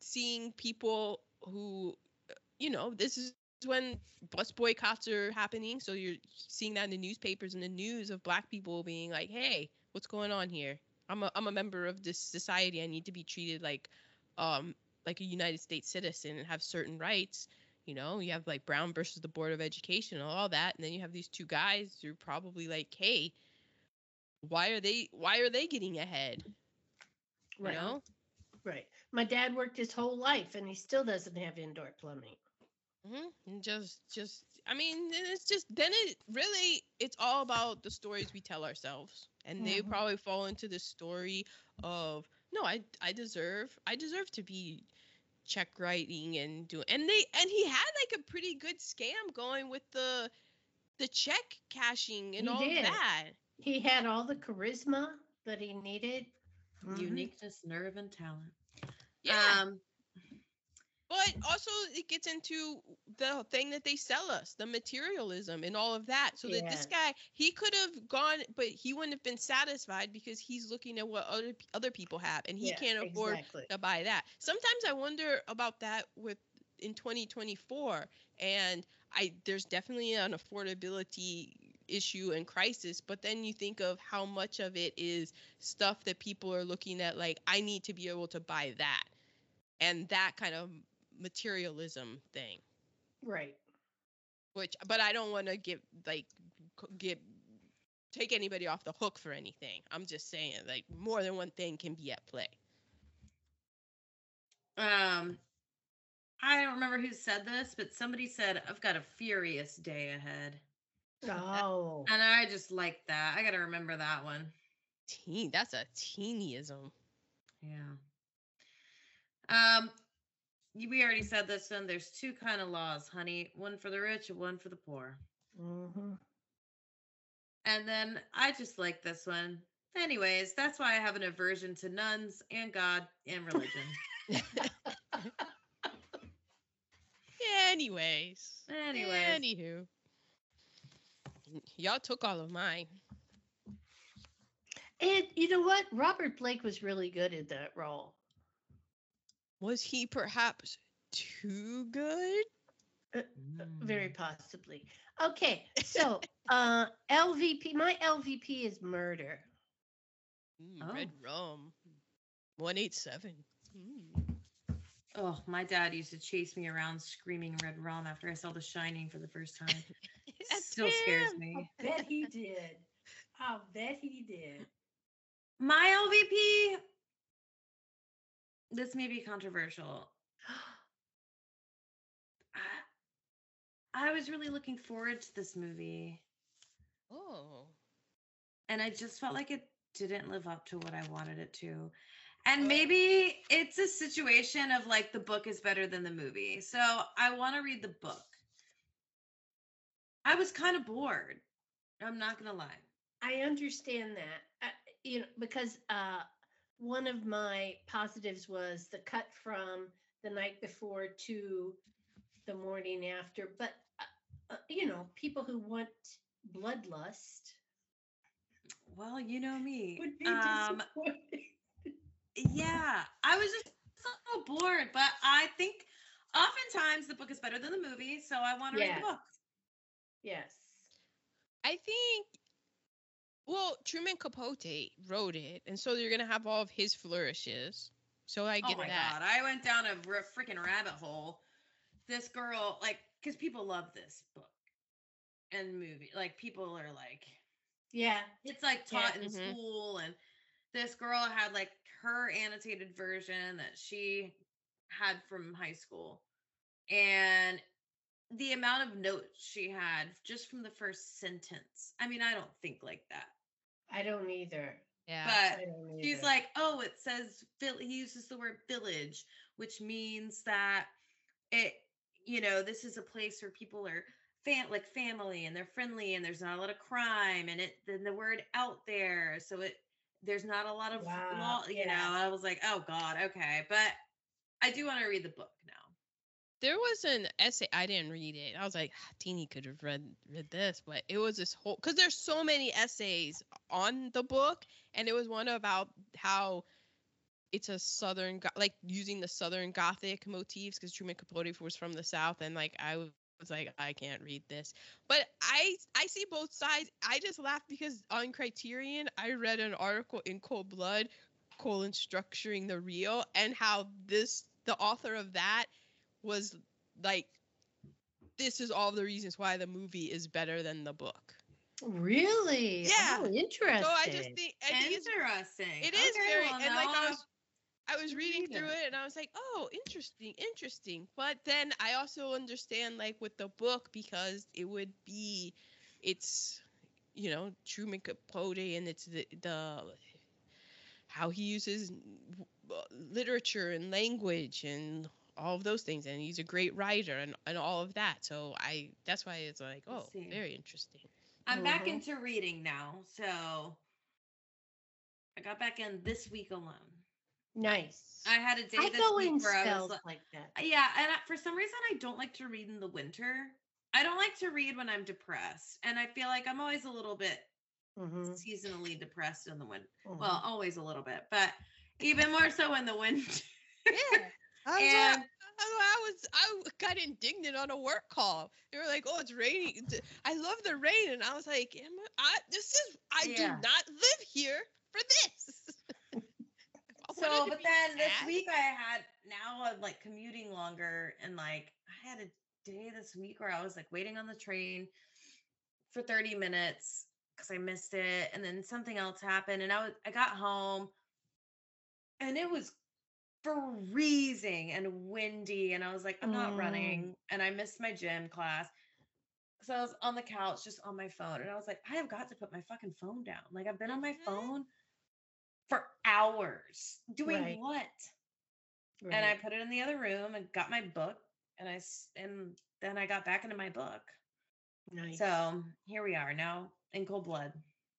seeing people who uh, you know, this is when bus boycotts are happening, so you're seeing that in the newspapers and the news of black people being like, "Hey, what's going on here? I'm a I'm a member of this society. I need to be treated like um like a United States citizen and have certain rights." You know, you have like Brown versus the Board of Education and all that, and then you have these two guys who are probably like, "Hey, why are they why are they getting ahead?" You Right. know? Right. My dad worked his whole life and he still doesn't have indoor plumbing. hmm And just, just, I mean, then it's just, then it really, it's all about the stories we tell ourselves. And they Mhm. probably fall into the story of, no, I, I deserve, I deserve to be check writing and do, and they, and he had like a pretty good scam going with the, the check cashing and He all did. that. He had all the charisma that he needed. Mhm. Uniqueness, nerve, and talent. Yeah. Um, But also, it gets into the thing that they sell us, the materialism and all of that. So that this guy, he could have gone, but he wouldn't have been satisfied because he's looking at what other other people have, and he Yeah, can't afford exactly. to buy that. Sometimes I wonder about that with in 2024, and I there's definitely an affordability issue and crisis. But then you think of how much of it is stuff that people are looking at, like I need to be able to buy that, and that kind of materialism thing. Right. Which, but I don't want to get like c- get take anybody off the hook for anything. I'm just saying, like more than one thing can be at play. Um, I don't remember who said this, but somebody said, I've got a furious day ahead. Oh. And I just like that. I got to remember that one. Teen, that's a teenyism. Yeah. Um, y- we already said this one. There's two kind of laws, honey. One for the rich and one for the poor. hmm And then I just like this one. Anyways, that's why I have an aversion to nuns and God and religion. Anyways. Anyways, Anywho. Y'all took all of mine. And you know what? Robert Blake was really good in that role. Was he perhaps too good? Very Mm. possibly. Okay, so uh LVP, my LVP is murder. Mm, Red Oh. rum. 187. Mm. Oh, my dad used to chase me around screaming red rum after I saw The Shining for the first time. That's Still scares him. me. bet he did. I'll bet he did. My LVP. This may be controversial. I, I was really looking forward to this movie, Oh. and I just felt like it didn't live up to what I wanted it to. And maybe it's a situation of like the book is better than the movie. So I want to read the book. I was kind of bored. I'm not going to lie. I understand that. Uh, you know, because uh one of my positives was the cut from the night before to the morning after, but uh, uh, you know, people who want bloodlust Well, you know me. would be Um, yeah, I was just a little bored, but I think oftentimes the book is better than the movie, so I want to read the book. Yes. I think, well, Truman Capote wrote it, and so you're gonna have all of his flourishes. So I get Oh my that. god, I went down a r- freaking rabbit hole. This girl, like, because people love this book and movie. Like, people are like, Yeah. it's like Yeah, taught in mhm. school, and this girl had like her annotated version that she had from high school, and the amount of notes she had just from the first sentence. I mean, I don't think like that. I don't either. Yeah. But I don't she's like, oh, it says he uses the word village, which means that it, you know, this is a place where people are fam- like family and they're friendly and there's not a lot of crime and it then the word out there, so it there's not a lot of Wow, law, you know. I was like, oh god, okay, but I do want to read the book now. There was an essay I didn't read it. I was like, "Ah, Teeny could have read read this, but it was this whole because there's so many essays on the book, and it was one about how it's a southern like using the southern gothic motifs because Truman Capote was from the south, and like I was like, I can't read this, but I I see both sides. I just laugh because on Criterion I read an article in Cold Blood, colon structuring the real, and how this the author of that was like this is all the reasons why the movie is better than the book. really? Yeah. Oh, interesting. So I just think I think Interesting. it is Okay, very well, and like I was I was reading through it. it and I was like, "Oh, interesting, interesting." But then I also understand like with the book because it would be it's you know, Truman Capote and it's the, the how he uses uh, literature and language and all of those things and he's a great writer and, and all of that. So I that's why it's like, "Oh, very interesting." I'm back Mhm. into reading now, so I got back in this week alone. Nice. I had a day I this go week in where I was spells li- like that. Yeah, and I- for some reason, I don't like to read in the winter. I don't like to read when I'm depressed, and I feel like I'm always a little bit Mhm, seasonally depressed in the winter. mhm. Well, always a little bit, but even more so in the winter. Yeah. And- like- I was I got indignant on a work call. They were like, "Oh, it's raining. I love the rain," and I was like, Am I, this is I do not live here for this." So, but then this week I had now I'm like commuting longer and like I had a day this week where I was like waiting on the train for 30 minutes because I missed it and then something else happened and I was I got home and it was freezing and windy and I was like I'm not Mm. running and I missed my gym class. So I was on the couch just on my phone and I was like I have got to put my fucking phone down. Like I've been on my Mhm. phone for hours doing Right. what? And I put it in the other room and got my book and I, and then I got back into my book. nice. So here we are now in cold blood.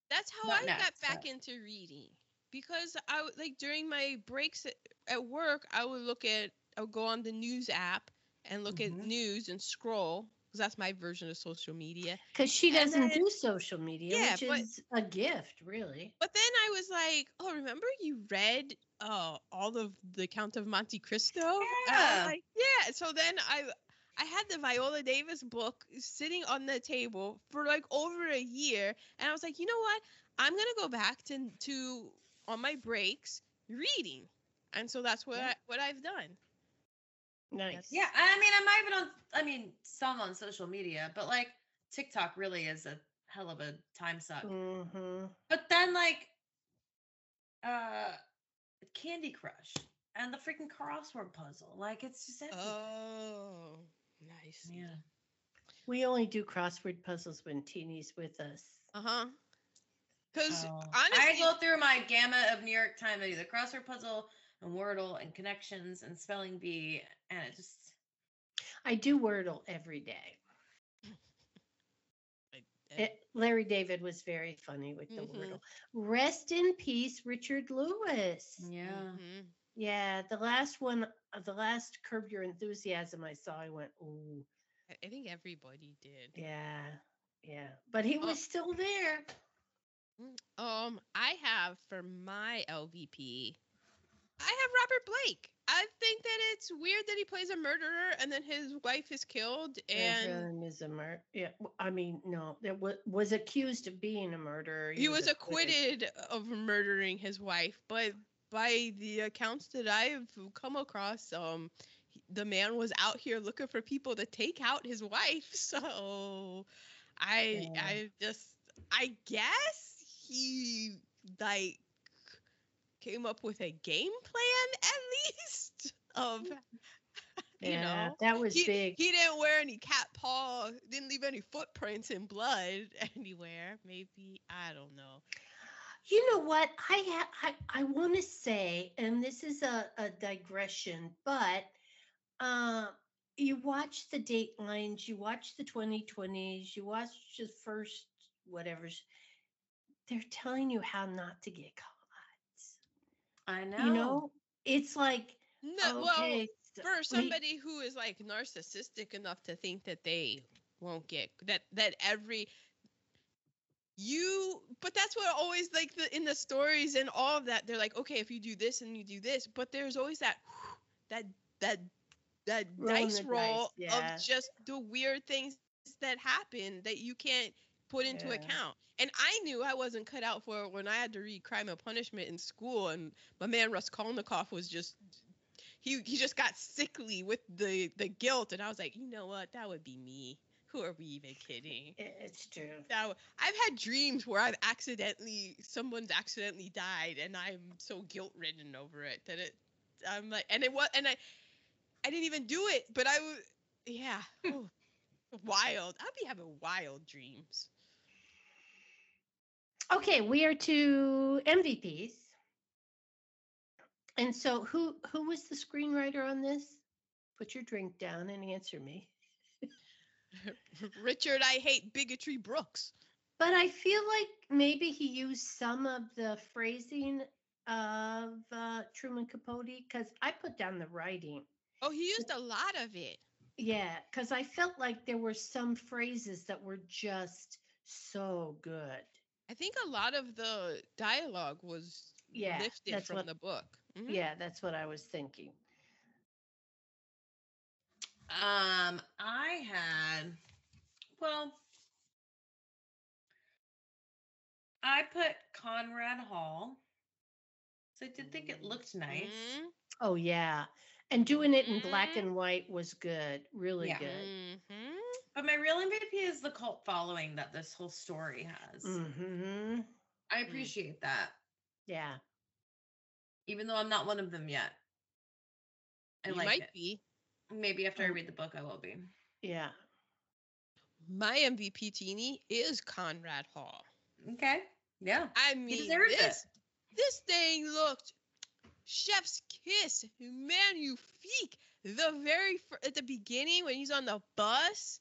That's how Not I got back but- into reading because I would like during my breaks at, at work, I would look at I would go on the news app and look Mhm. at news and scroll because that's my version of social media. Because she doesn't then- do social media, Yeah, which but- is a gift, really. But then I was like, oh, remember you read uh, all of the Count of Monte Cristo? And I was Yeah. like, yeah. So then I I had the Viola Davis book sitting on the table for like over a year, and I was like, you know what? I'm gonna go back to to on my breaks reading, and so that's what Yeah. I, what I've done. Nice. Yeah, I mean I'm not even on I mean some on social media, but like TikTok really is a hell of a time suck. Mm-hmm. But then like uh Candy Crush and the freaking crossword puzzle. Like it's just everything. Oh, nice. yeah. We only do crossword puzzles when Teeny's with us. Uh huh. Because Oh. honestly, I go through my gamut of New York Times. I do the crossword puzzle and Wordle and connections and spelling bee, and it just I do Wordle every day. It, Larry David was very funny with the Mhm. Wordle. Rest in peace, Richard Lewis. yeah. Mhm. Yeah, the last one, uh, the last Curb Your Enthusiasm I saw, I went, ooh, I I think everybody did. yeah, yeah. But he Oh. was still there. Um, I have for my LVP, I have Robert Blake. I think that it's weird that he plays a murderer and then his wife is killed and is a mur- Yeah, I mean, no, that was was accused of being a murderer. he was acquitted of murdering his wife, but by the accounts that I've come across, um, the man was out here looking for people to take out his wife. So, I Yeah. I just I guess he like came up with a game plan at least of you Yeah, know that was he, big. he didn't wear any cat paw, didn't leave any footprints in blood anywhere. Maybe I don't know. You know what? I ha- I, I want to say, and this is a, a digression, but uh, you watch the datelines, you watch the 2020s, you watch the first whatever's. They're telling you how not to get caught. I know. You know, it's like No, okay, well, for we- somebody who is like narcissistic enough to think that they won't get that that every you but that's what always like the in the stories and all of that they're like okay if you do this and you do this but there's always that that that that Rolling dice the dice, roll yeah. of just the weird things that happen that you can't put into Yeah. account. And i knew i wasn't cut out for it when i had to read crime and punishment in school and my man raskolnikov was just he he just got sickly with the the guilt and i was like you know what? That would be me. Who are we even kidding? It's true. Now, I've had dreams where i've accidentally someone's accidentally died and i'm so guilt ridden over it that it i'm like and it was and i i didn't even do it but i was yeah. Oh, wild. I'd be having wild dreams Okay, we are to MVPs. And so who who was the screenwriter on this? Put your drink down and answer me. richard i hate bigotry brooks But I feel like maybe he used some of the phrasing of uh, Truman Capote? Because I put down the writing. Oh, he used a lot of it. Yeah, because I felt like there were some phrases that were just so good. I think a lot of the dialogue was Yeah, lifted that's from what- the book. Mhm. Yeah, that's what I was thinking. Um, I had, well, I put Conrad Hall. So I did think it looked nice. Mhm. Oh yeah, and doing it in black Mhm. and white was good, really Yeah. good. But my real MVP is the cult following that this whole story has. hmm I appreciate that, Yeah. even though I'm not one of them yet. I You like might it. be. Maybe after I Oh. read the book, I will be. Yeah. My MVP teeny is Conrad Hall. Okay. Yeah. I mean, deserves it. this this thing looked chef's kiss, magnifique. The very fir- at the beginning when he's on the bus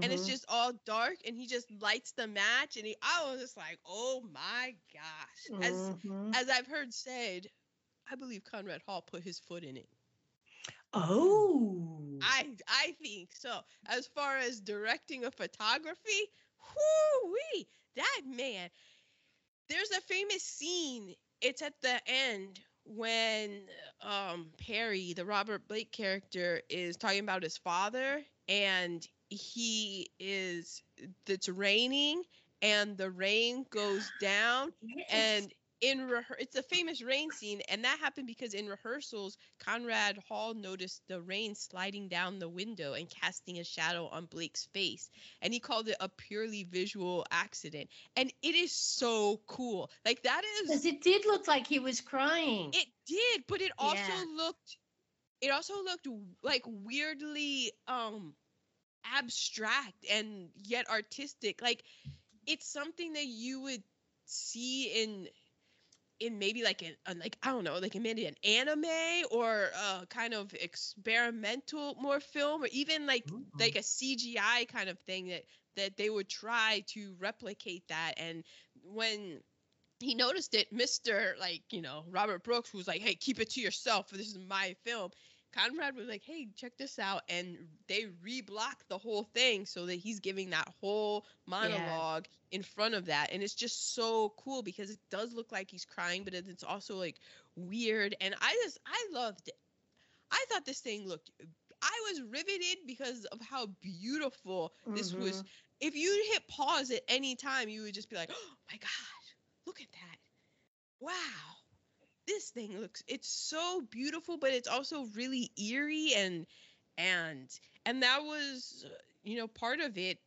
and it's Mhm. just all dark and he just lights the match and he I was just like, "Oh my gosh." As Mhm. as I've heard said, I believe Conrad Hall put his foot in it. oh. I I think so. As far as directing a photography, whoo wee, that man. There's a famous scene. It's at the end when um Perry, the Robert Blake character, is talking about his father, and he is it's raining, and the rain goes down, and in rehe- it's a famous rain scene and that happened because in rehearsals conrad hall noticed the rain sliding down the window and casting a shadow on blake's face and he called it a purely visual accident and it is so cool like that is Because it did look like he was crying. it did but it also Yeah. looked it also looked like weirdly um abstract and yet artistic like it's something that you would see in in maybe like an, a, like I don't know, like in maybe an anime or a kind of experimental more film or even like mm-hmm. like a CGI kind of thing that that they would try to replicate that and when he noticed it Mr. like, you know, Robert Brooks who was like, "Hey, keep it to yourself. This is my film." Conrad was like, "Hey, check this out," and they reblocked the whole thing so that he's giving that whole monologue in front of that, and it's just so cool because it does look like he's crying, but it's also like weird, and I just I loved it. I thought this thing looked. I was riveted because of how beautiful this was. Mhm. If you hit pause at any time, you would just be like, "Oh my gosh, look at that! Wow, this thing looks it's so beautiful but it's also really eerie and and and that was uh, you know part of it.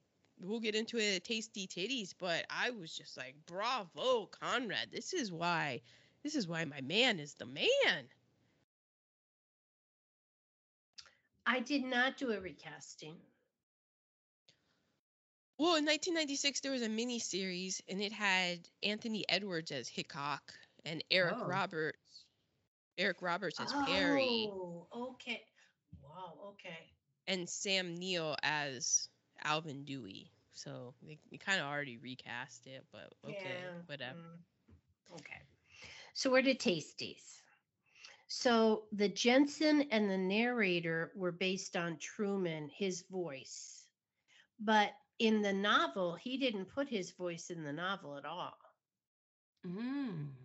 We'll get into it tasty titties but i was just like bravo conrad. This is why this is why my man is the man. I did not do a recasting. well in 1996 there was a mini series and it had anthony edwards as hickok and eric Oh. roberts eric roberts as perry Oh, okay. Wow, okay. and Sam Neill as Alvin Dewey. So they, they kind of already recast it, but okay, Yeah, whatever. mm, Okay. So we're to tasties. So the Jensen and the narrator were based on Truman, his voice. But in the novel, he didn't put his voice in the novel at all. Mm.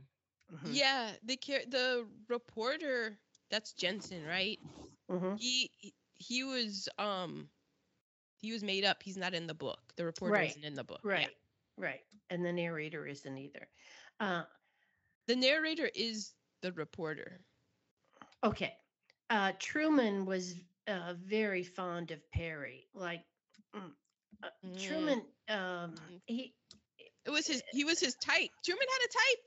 Mhm, Yeah, the the reporter that's Jensen, right? mhm. He he- was um he was made up. He's not in the book. The reporter Right, isn't in the book. yeah. Right, right. And the narrator isn't either. Uh, The narrator is the reporter. Okay. Uh, Truman was uh, very fond of Perry. Like mm, uh, Mm. Truman, um, Mm. he It was his he was his type. Truman had a type.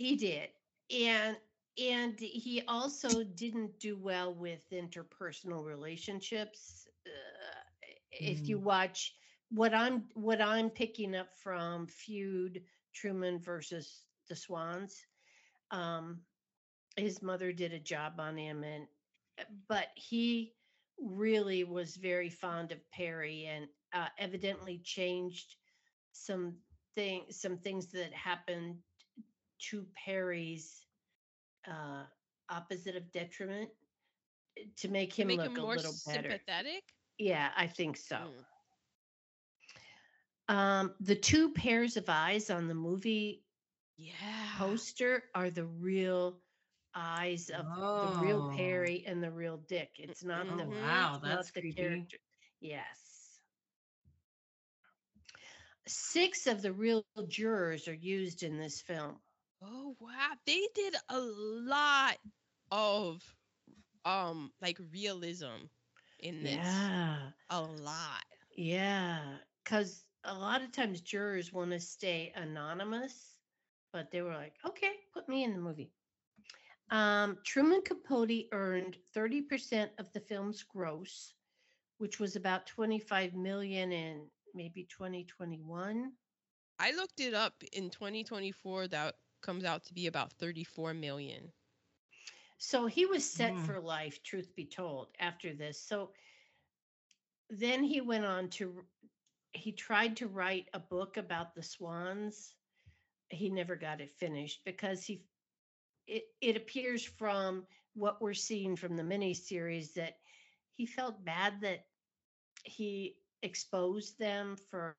He did, and and he also didn't do well with interpersonal relationships. Uh, if you watch what I'm what I'm picking up from Feud Truman versus the Swans, um, his mother did a job on him, and uh, but he really was very fond of Perry, and uh, evidently changed some thing some things that happened two Perrys uh, opposite of detriment eh, to make To him make look him a more little better. sympathetic. Yeah, I think so. Mm. Um, the two pairs of eyes on the movie Yeah. poster are the real eyes of the real Oh. Perry and the real Dick. It's not Oh, the Mhm. wow, that's the creepy. character. Yes. Six of the real jurors are used in this film. Oh wow, they did a lot of um like realism in this. Yeah. A lot. Yeah. Because a lot of times jurors want to stay anonymous, but they were like, okay, put me in the movie. Um, Truman Capote earned 30% of the film's gross, which was about 25 million in maybe 2021. I looked it up in 2024 that comes out to be about 34 million. So he was set Mm. for life, truth be told, after this. So then he went on to, he tried to write a book about the swans. He never got it finished because he, it, it appears from what we're seeing from the miniseries that he felt bad that he exposed them for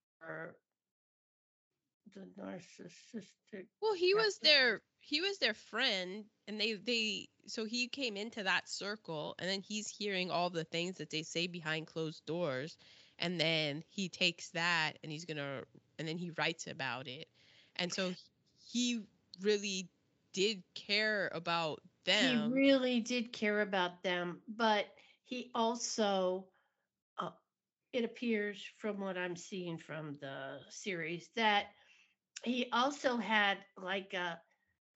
the narcissistic. Well, he was their he was their friend and they they so he came into that circle and then he's hearing all the things that they say behind closed doors and then he takes that and he's to and then he writes about it. And so he really did care about them. He really did care about them, but he also, uh, it appears from what I'm seeing from the series that he also had like a,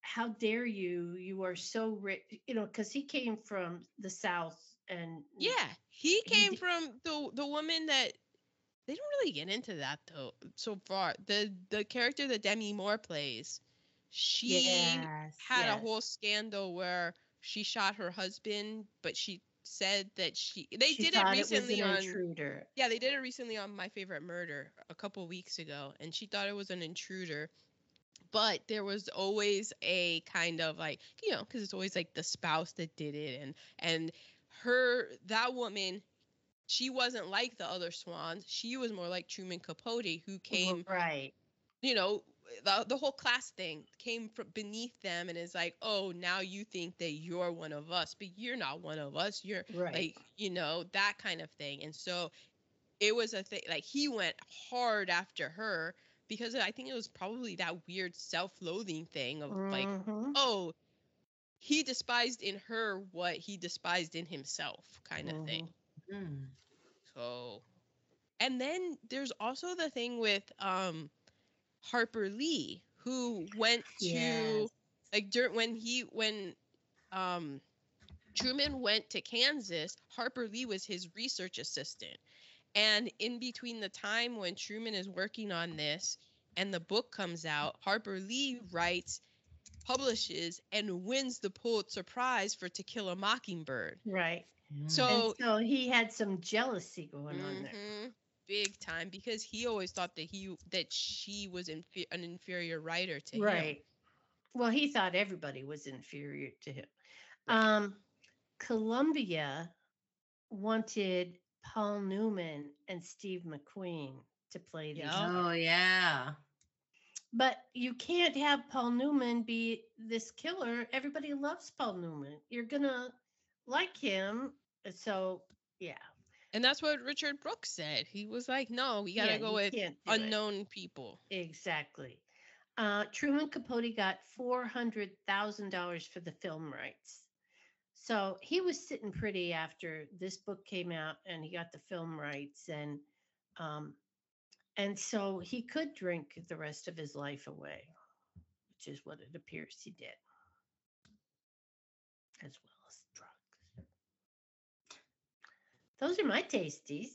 how dare you? You are so rich, you know, because he came from the South and Yeah, he He came di- from the the woman that they don't really get into that though so far. The the character that Demi Moore plays, she yes, had a whole scandal where she shot her husband, but she said that she they She did it recently an on intruder. yeah they did it recently on My Favorite Murder a couple weeks ago, and she thought it was an intruder. But there was always a kind of like you know because it's always like the spouse that did it, and and her that woman she wasn't like the other swans. She was more like Truman Capote, who came right. you know the, the whole class thing came from beneath them and is like oh now you think that you're one of us but you're not one of us you're Right. like you know that kind of thing and so it was a thing like he went hard after her because i think it was probably that weird self-loathing thing of like Mhm. oh he despised in her what he despised in himself kind of thing Mm. so, and then there's also the thing with um Harper Lee who went to Yes. like during when he when um Truman went to Kansas, Harper Lee was his research assistant. And in between the time when Truman is working on this and the book comes out, Harper Lee writes, publishes, and wins the Pulitzer Prize for To Kill a Mockingbird. Right. So and so he had some jealousy going on there. Big time because he always thought that he that she was infe- an inferior writer to him. Right. Well, he thought everybody was inferior to him. Um, Columbia wanted Paul Newman and Steve McQueen to play these. Yeah. Oh yeah. But you can't have Paul Newman be this killer. Everybody loves Paul Newman. You're gonna like him. So yeah. And that's what Richard Brooks said. He was like, "No, we got to Yeah, go with can't it. unknown people." Exactly. Uh, Truman Capote got four hundred thousand dollars for the film rights. So he was sitting pretty after this book came out, and he got the film rights, and um, and so he could drink the rest of his life away, which is what it appears he did, as well as drugs. Those are my tasties.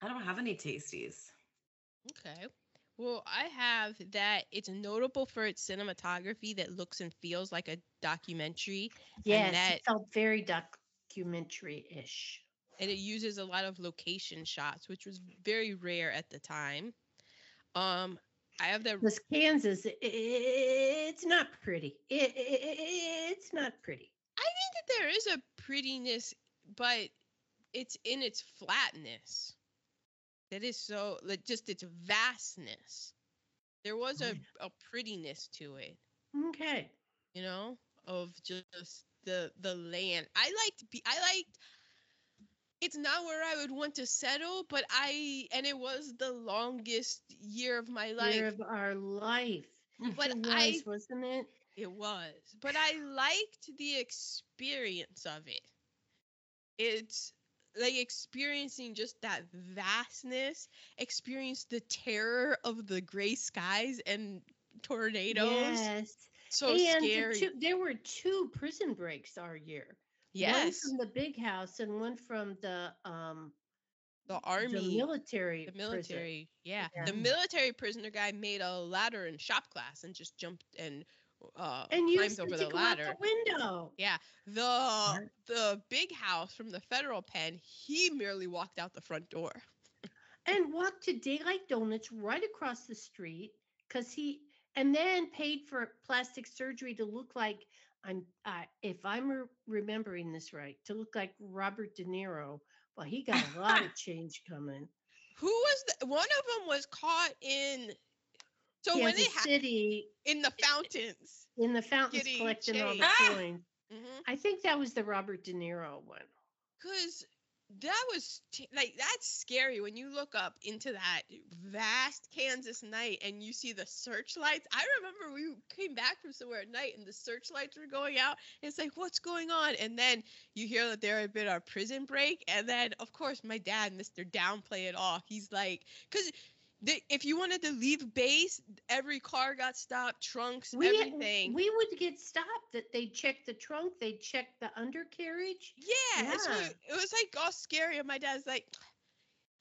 I don't have any tasties. Okay. Well, I have that it's notable for its cinematography that looks and feels like a documentary, Yes, that- it felt very documentary-ish. and it uses a lot of location shots, which was very rare at the time. Um, I have that. Because Kansas, i- i- it's not pretty. It, it's not pretty. I think that there is a prettiness, but it's in its flatness. That is so like just its vastness. There was a, a prettiness to it, Okay. you know, of just the the land. I liked be I liked it's not where I would want to settle, but I and it was the longest year of my life. Year of our life. but it was, I wasn't it? It was, but I liked the experience of it. It's like experiencing just that vastness, experience the terror of the gray skies and tornadoes. Yes. So and scary. two, there were two prison breaks our year. Yes. One from the big house and one from the um the army the military. the military. Yeah. Yeah. the military prisoner guy made a ladder in shop class and just jumped and uh, And climbed used over the to go out ladder. the window. Yeah, the the big house from the federal pen, he merely walked out the front door. and walked to Daylight Donuts right across the street because he and then paid for plastic surgery to look like I'm uh, if I'm re- remembering this right to look like Robert De Niro. Well, he got a lot of change coming. Who was the, one of them was caught in so when they had City in the fountains. in the fountains collecting all the. Ah! coins. Mm-hmm. I think that was the Robert De Niro one. Cause that was t- like that's scary when you look up into that vast Kansas night and you see the searchlights. I remember we came back from somewhere at night and the searchlights were going out. It's like what's going on? And then you hear that there had been a prison break, and then of course my dad, Mister Downplay it all. He's like, cause. The, if you wanted to leave base, every car got stopped, trunks, We everything. we would get stopped. That they check the trunk, they check the undercarriage. Yeah, Yeah. what- it was like all scary. And my dad's like,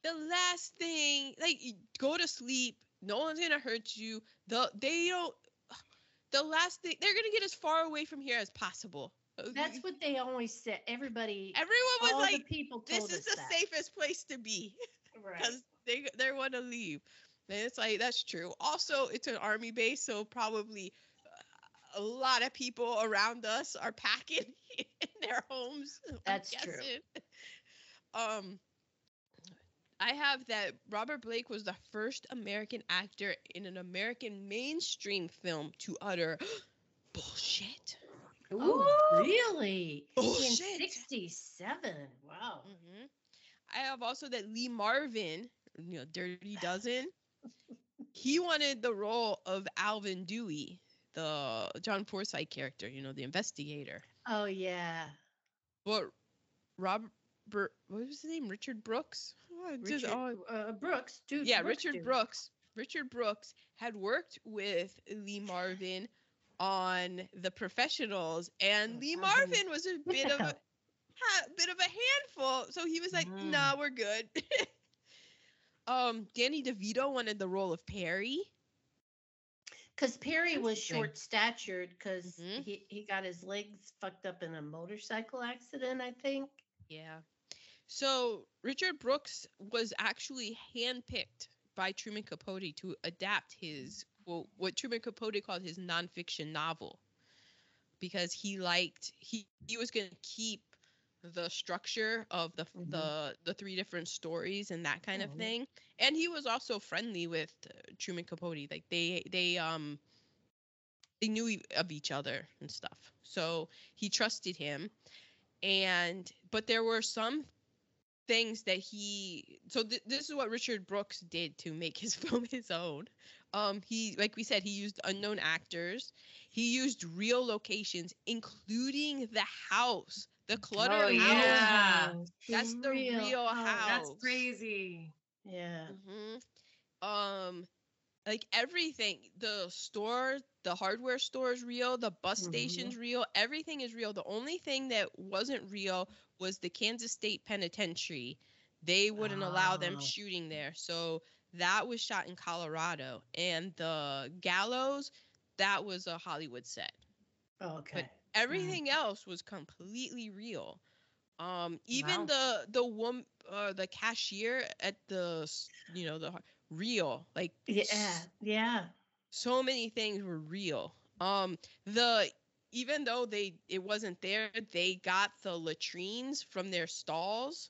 the last thing, like, go to sleep. No one's gonna hurt you. The they don't. The last thing they're gonna get as far away from here as possible. Uh, That's what they always said. Everybody, everyone was like. people This is the that. safest place to be Right. Because they they want to leave. And it's like that's true. Also, it's an army base, so probably uh, a lot of people around us are packing in their homes. I'm That's true. Um, I have that Robert Blake was the first American actor in an American mainstream film to utter bullshit. Ooh, Ooh. really? Bullshit. In 67. Wow. hmm I have also that Lee Marvin, you know, Dirty Dozen. he wanted the role of Alvin Dewey, the John Forsythe character, you know, the investigator. Oh, yeah. But Robert, what was his name? Richard Brooks. Oh, just- Richard oh, uh, Brooks, dude. yeah, Brooks Richard dude. Brooks. Richard Brooks had worked with Lee Marvin on The Professionals, and Oh, Lee God. Marvin was a bit the of a hell? ha, bit of a handful. So he was like, Mm. "Nah, we're good." um, Danny DeVito wanted the role of Perry. Because Perry was short statured because Mhm. he, he got his legs fucked up in a motorcycle accident, I think. Yeah. So Richard Brooks was actually handpicked by Truman Capote to adapt his well, what Truman Capote called his nonfiction novel, because he liked he he was going to keep the structure of the Mhm. the the three different stories and that kind of Oh. thing, and he was also friendly with uh, Truman Capote. Like they they um they knew of each other and stuff, so he trusted him and but there were some things that he so th- this is what richard brooks did to make his film his own um he like we said he used unknown actors he used real locations including the house the clutter Oh, house yeah. Oh, That's the real house. That's crazy. Yeah. hmm Um, like everything, the store, the hardware store is real, the bus Mhm. station's real, everything is real. The only thing that wasn't real was the Kansas State Penitentiary. They wouldn't allow them Oh. shooting there. So that was shot in Colorado. And the gallows, that was a Hollywood set Okay. Everything else was completely real um even Wow. the the woman uh the cashier at the you know the real. Like Yeah, yeah. so many things were real. Um, the even though they it wasn't there, they got the latrines from their stalls,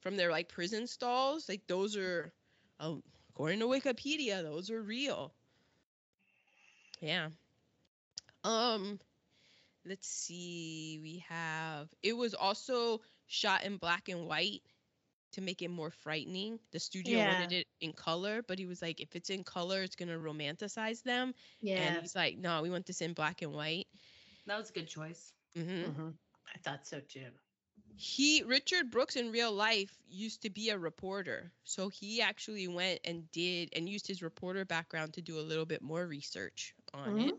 from their like prison stalls. Like those are, oh, according to Wikipedia, those are real. Yeah. Um, let's see. We have it was also shot in black and white to make it more frightening. The studio Yeah. wanted it in color, but he was like, if it's in color, it's gonna romanticize them. Yeah. And he's like, no, we want this in black and white. That was a good choice. hmm hmm I thought so too. He Richard Brooks in real life used to be a reporter, so he actually went and did and used his reporter background to do a little bit more research on it.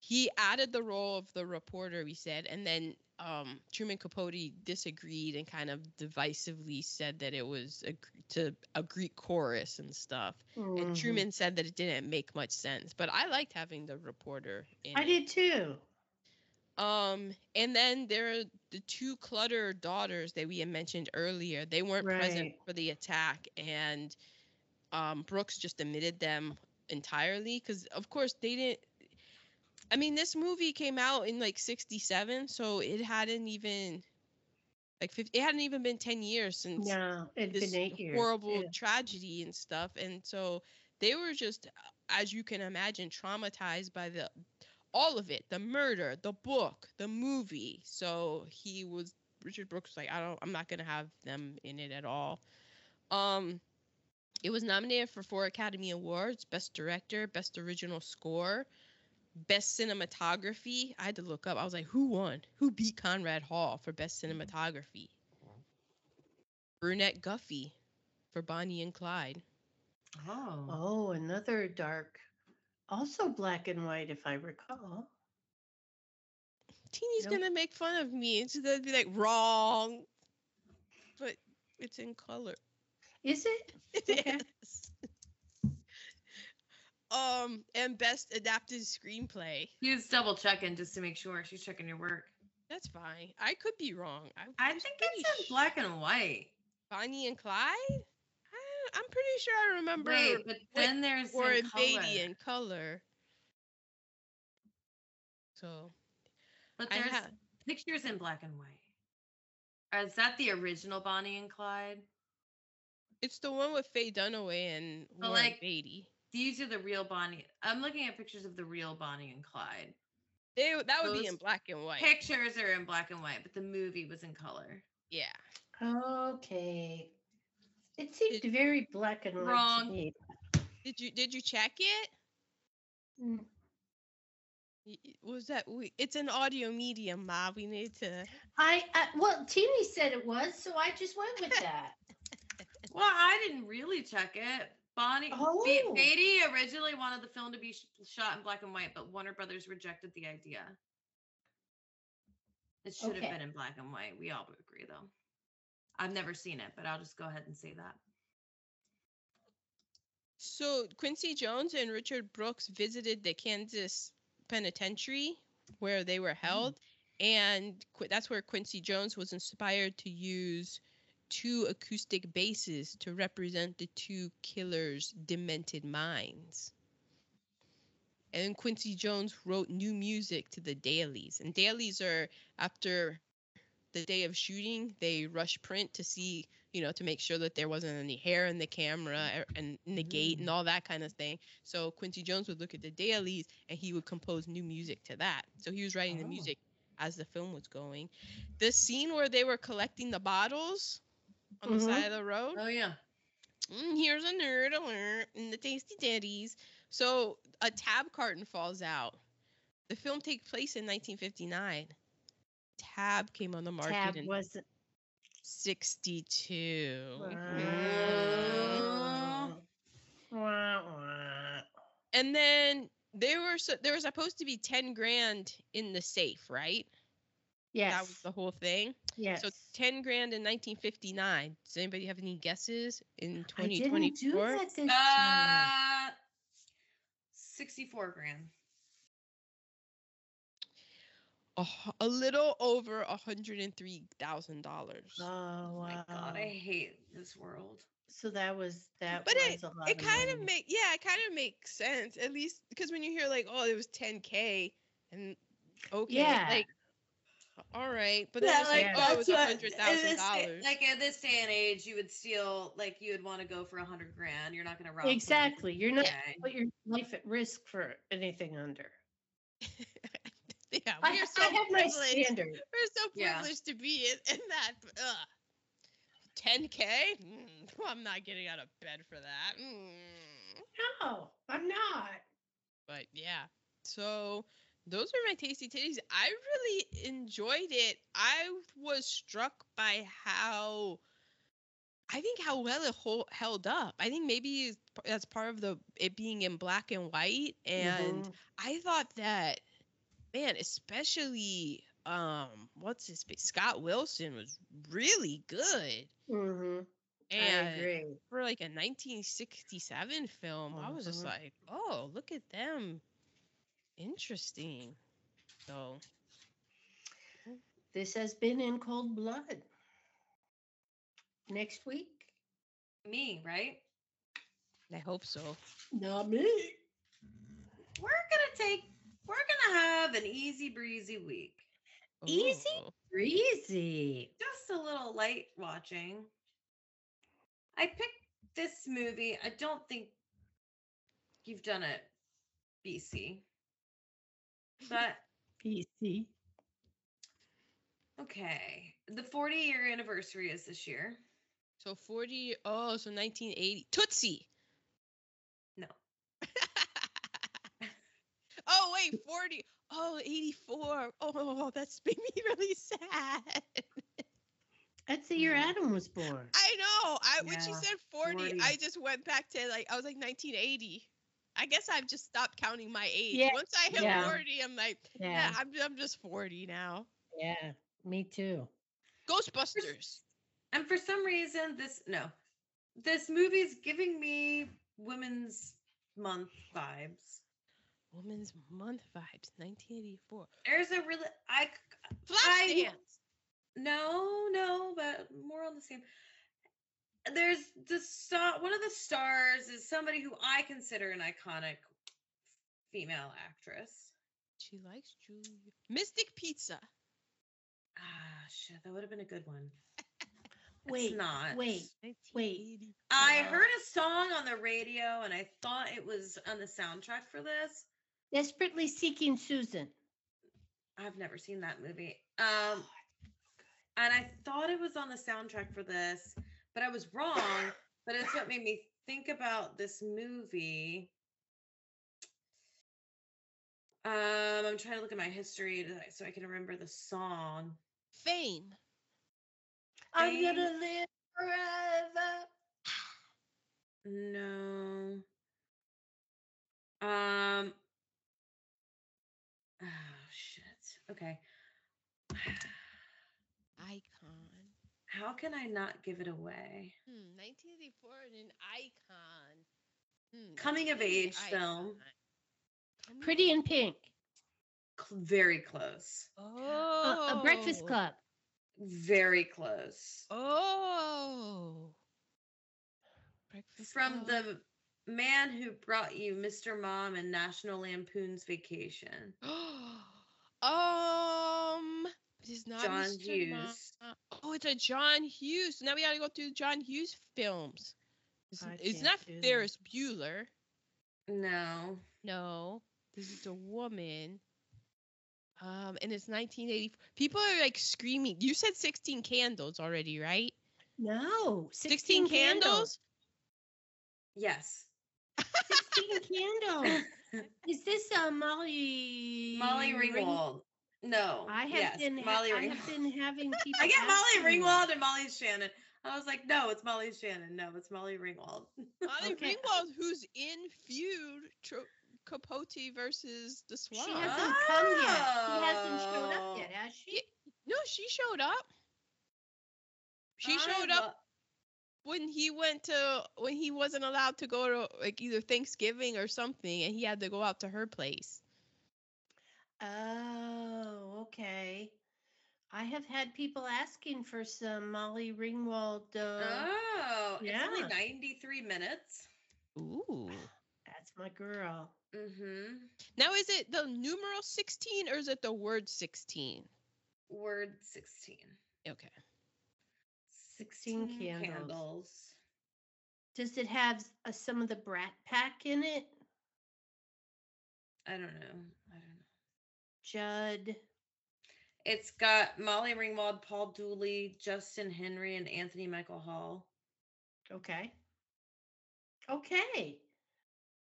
He added the role of the reporter, we said, and then um, Truman Capote disagreed and kind of divisively said that it was a, to a Greek chorus and stuff. And Mhm. Truman said that it didn't make much sense, but I liked having the reporter. In I it. did too. Um, and then there are the two Clutter daughters that we had mentioned earlier. They weren't present for the attack, and um, Brooks just omitted them entirely because, of course, they didn't. I mean, this movie came out in like '67, so it hadn't even like 50, it hadn't even been 10 years since Yeah, this years. horrible yeah. tragedy and stuff and so they were just as you can imagine traumatized by the all of it the murder the book the movie so he was richard brooks was like i don't i'm not gonna have them in it at all um it was nominated for four academy awards best director best original score best cinematography i had to look up i was like who won who beat conrad hall for best mm-hmm. cinematography Burnett Guffey for Bonnie and Clyde. Oh. Oh, another dark, also black and white, if I recall. Teeny's Nope. gonna make fun of me. It's gonna be like wrong, but it's in color. Is it? It Okay. is. Um, and best adapted screenplay. He was double checking just to make sure she's checking your work. That's fine. I could be wrong. I, I think it's in black and white. Bonnie and Clyde. I, I'm pretty sure I remember Wait, but then there's or in Beatty color. in color. So But there's ha- pictures in black and white. Is that the original Bonnie and Clyde? it's the one with Faye Dunaway and Warren like, Beatty. These are the real Bonnie. I'm looking at pictures of the real Bonnie and Clyde. They that would be in black and white. Pictures are in black and white, but the movie was in color. Yeah. Okay. It seemed very black and white Wrong. to me. Did you did you check it? Mm. Y- y- Was that we? It's an audio medium, Ma. We need to. I, I well, Timmy said it was, so I just went with that. Well, I didn't really check it. Bonnie Oh. Be- Beatty originally wanted the film to be sh- shot in black and white, but Warner Brothers rejected the idea. It should Okay. have been in black and white. We all would agree, though. I've never seen it, but I'll just go ahead and say that. So Quincy Jones and Richard Brooks visited the Kansas penitentiary where they were mm. held, and Qu- that's where Quincy Jones was inspired to use two acoustic basses to represent the two killers' demented minds. And Quincy Jones wrote new music to the dailies, and dailies are after the day of shooting, they rush print to see, you know, to make sure that there wasn't any hair in the camera er- and negate and all that kind of thing. So Quincy Jones would look at the dailies and he would compose new music to that. So he was writing the Oh. music as the film was going. The scene where they were collecting the bottles on the Mhm. side of the road. Oh yeah. Mm, here's a nerd alert in the Tasty Teddies. So a tab carton falls out. The film takes place in 1959. Tab came on the market Tab in wasn't. 62. Wow. Wah, wah. And then there were so, there was supposed to be 10 grand in the safe, right? Yes. That was the whole thing. Yes. So 10 grand in 1959. Does anybody have any guesses in 2024? I didn't do that this time. Uh, 64 grand. A, a little over $103,000. Oh Oh wow. my god, I hate this world. so that was that But was a lot it kind of money. make yeah, it kind of makes sense at least because when you hear like oh it was 10k and okay Yeah. like all right, but then Yeah, like like Yeah. oh it was a what- hundred in thousand this day- dollars. Like in this day and age, you would steal like you would want to go for a hundred grand. You're not gonna rob. exactly. You're not Okay. put your life at risk for anything under. yeah, I, we are so I have my privileged. standard. We're so Yeah. privileged to be in, in that. Ugh. 10k? Mm, I'm not getting out of bed for that. Mm. No, I'm not. But yeah, so those are my tasty titties. I really enjoyed it. I was struck by how. I think how well it hol- held up. I think maybe that's part of the it being in black and white, and Mhm. I thought that, man, especially um, what's his face, Scott Wilson was really good. Mhm. I And agree. for like a 1967 film, I was just Mhm. like, oh, look at them, interesting. So This has been in cold blood. Next week? Me, right? I hope so. Not me. We're gonna take. We're gonna have an easy breezy week. Easy? Breezy. Just a little light watching. I picked this movie. I don't think you've done it, BC. But PC. okay, the 40 year anniversary is this year. So 40. Oh, so 1980. Tootsie. No. oh wait, 40. Oh, 84. Oh, that's made me really sad. That's the year. Adam was born. I know. I when she said 40, 40. I just went back to like I was like 1980. I guess I've just stopped counting my age. Yeah, Once I hit yeah. 40, I'm like, yeah, Yeah. I'm I'm just 40 now. Yeah. Me too. Ghostbusters. And for some reason, this no, this movie's giving me Women's Month vibes. Women's Month vibes, 1984. There's a really I c- Flashdance. no no, but more on the same. There's the star. One of the stars is somebody who I consider an iconic female actress. She likes Julia. Mystic Pizza. Ah, shit, that would have been a good one. Wait. not. Wait. Wait. I heard a song on the radio and I thought it was on the soundtrack for this. Desperately seeking Susan. I've never seen that movie. Um, and I thought it was on the soundtrack for this, but I was wrong. but it's what made me think about this movie. Um, I'm trying to look at my history to, so I can remember the song. Fame. I'm gonna live forever. No. Um. Oh shit. Okay. Icon. How can I not give it away? Hmm, 1984 and an icon. Hmm, Coming of 1980 age film. icon. Coming Pretty in Pink. Cl- very close. Oh. Uh, a Breakfast Club. Very close. Oh. Breakfast From Club. the man who brought you Mr. Mom and National Lampoon's Vacation. um, it is not John Mr. Hughes. Ma- Oh, it's a John Hughes. Now we got to go through John Hughes films. It's, it's can't not do that. Ferris Bueller. No. No, this is a woman. Um, and it's 1980. People are like screaming. You said 16 candles already, right? No. 16, candles? Yes. 16 candles. Is this uh, Molly? Molly Ring- Ringwald. No. I have yes, been. ha- Molly I have been having people. I get Molly asking me. Ringwald and Molly Shannon. I was like, no, it's Molly Shannon. No, it's Molly Ringwald. Molly Okay. Ringwald, who's in feud Tro- Capote versus the Swan. She hasn't come yet. She hasn't showed up yet, Oh. has she? Yeah. No, she showed up. She I showed up lo- when he went to when he wasn't allowed to go to like either Thanksgiving or something, and he had to go out to her place. Oh, okay. I have had people asking for some Molly Ringwald. Uh, Oh, it's yeah. only 93 minutes. Ooh. That's my girl. Mm-hmm. Now is it the numeral 16 or is it the word 16? Word 16. Okay. 16 candles. Does it have uh, some of the Brat Pack in it? I don't know. I don't know. Judd. It's got Molly Ringwald, Paul Dooley, Justin Henry, and Anthony Michael Hall. Okay. Okay.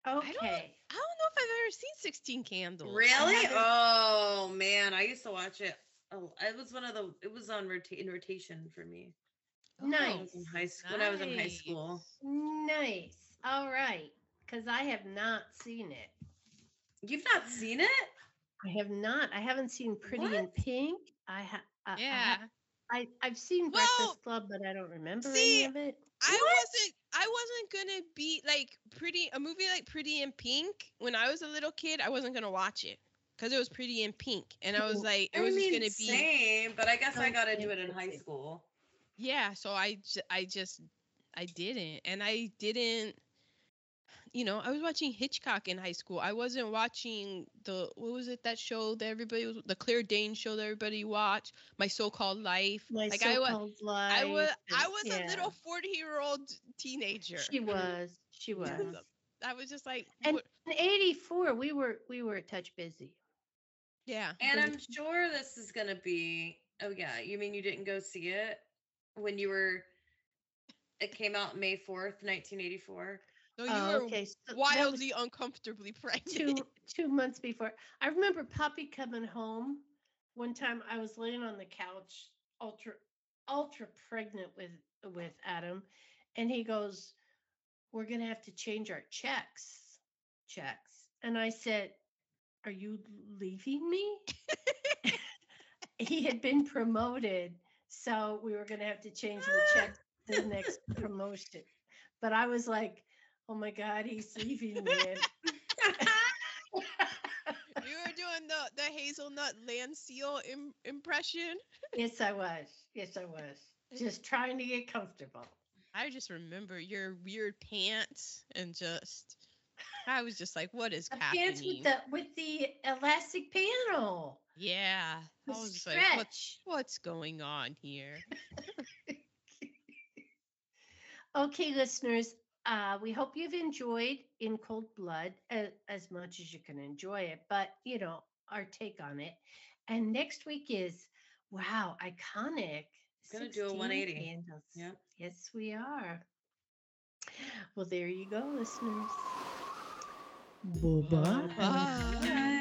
don't- Okay. I don't know if I've ever seen 16 candles. Really? Oh man, I used to watch it. Oh, it was one of the. It was on rota- in rotation for me. When I was in high school. When I was in high school. Nice. All right. Because I have not seen it. You've not seen it? I have not. I haven't seen Pretty in Pink. I have. Yeah. I, I've seen Well, Breakfast Club, but I don't remember see, any of it. I wasn't I wasn't gonna be like pretty a movie like Pretty in Pink when I was a little kid. I wasn't gonna watch it because it was Pretty in Pink, and I was Oh, like, it I was mean, just gonna be same, but I guess I Oh, got into it in high school. yeah. So I I just I didn't, and I didn't you know, I was watching Hitchcock in high school. I wasn't watching the what was it that show that everybody was the Claire Danes show that everybody watched, My So-Called Life. My like so-called I was, life. I was I was yeah. a little 40-year-old teenager. She was. She was. I was just like And what? in 84 we were we were a touch busy. Yeah. And I'm sure this is going to be Oh yeah, you mean you didn't go see it when you were it came out May 4th, 1984. No, you oh, were okay. so wildly uncomfortably pregnant. Two, two months before. I remember Poppy coming home one time. I was laying on the couch, ultra, ultra pregnant with with Adam, and he goes, "We're gonna have to change our checks, checks." And I said, "Are you leaving me?" he had been promoted, so we were gonna have to change the check the next promotion. But I was like, "Oh my God, he's leaving me." You were doing the the hazelnut land seal Im- impression. yes, I was. Yes, I was. Just trying to get comfortable. I just remember your weird pants and just I was just like, what is The happening? pants with the with the elastic panel. yeah. The I was just like, what's stretch. what's going on here? Okay, listeners, uh, we hope you've enjoyed In Cold Blood as, as much as you can enjoy it, but you know, our take on it. And next week is wow, iconic. Gonna do a 180. Candles. Yep. Yes, we are. Well, there you go, listeners. Bye-bye. Bye.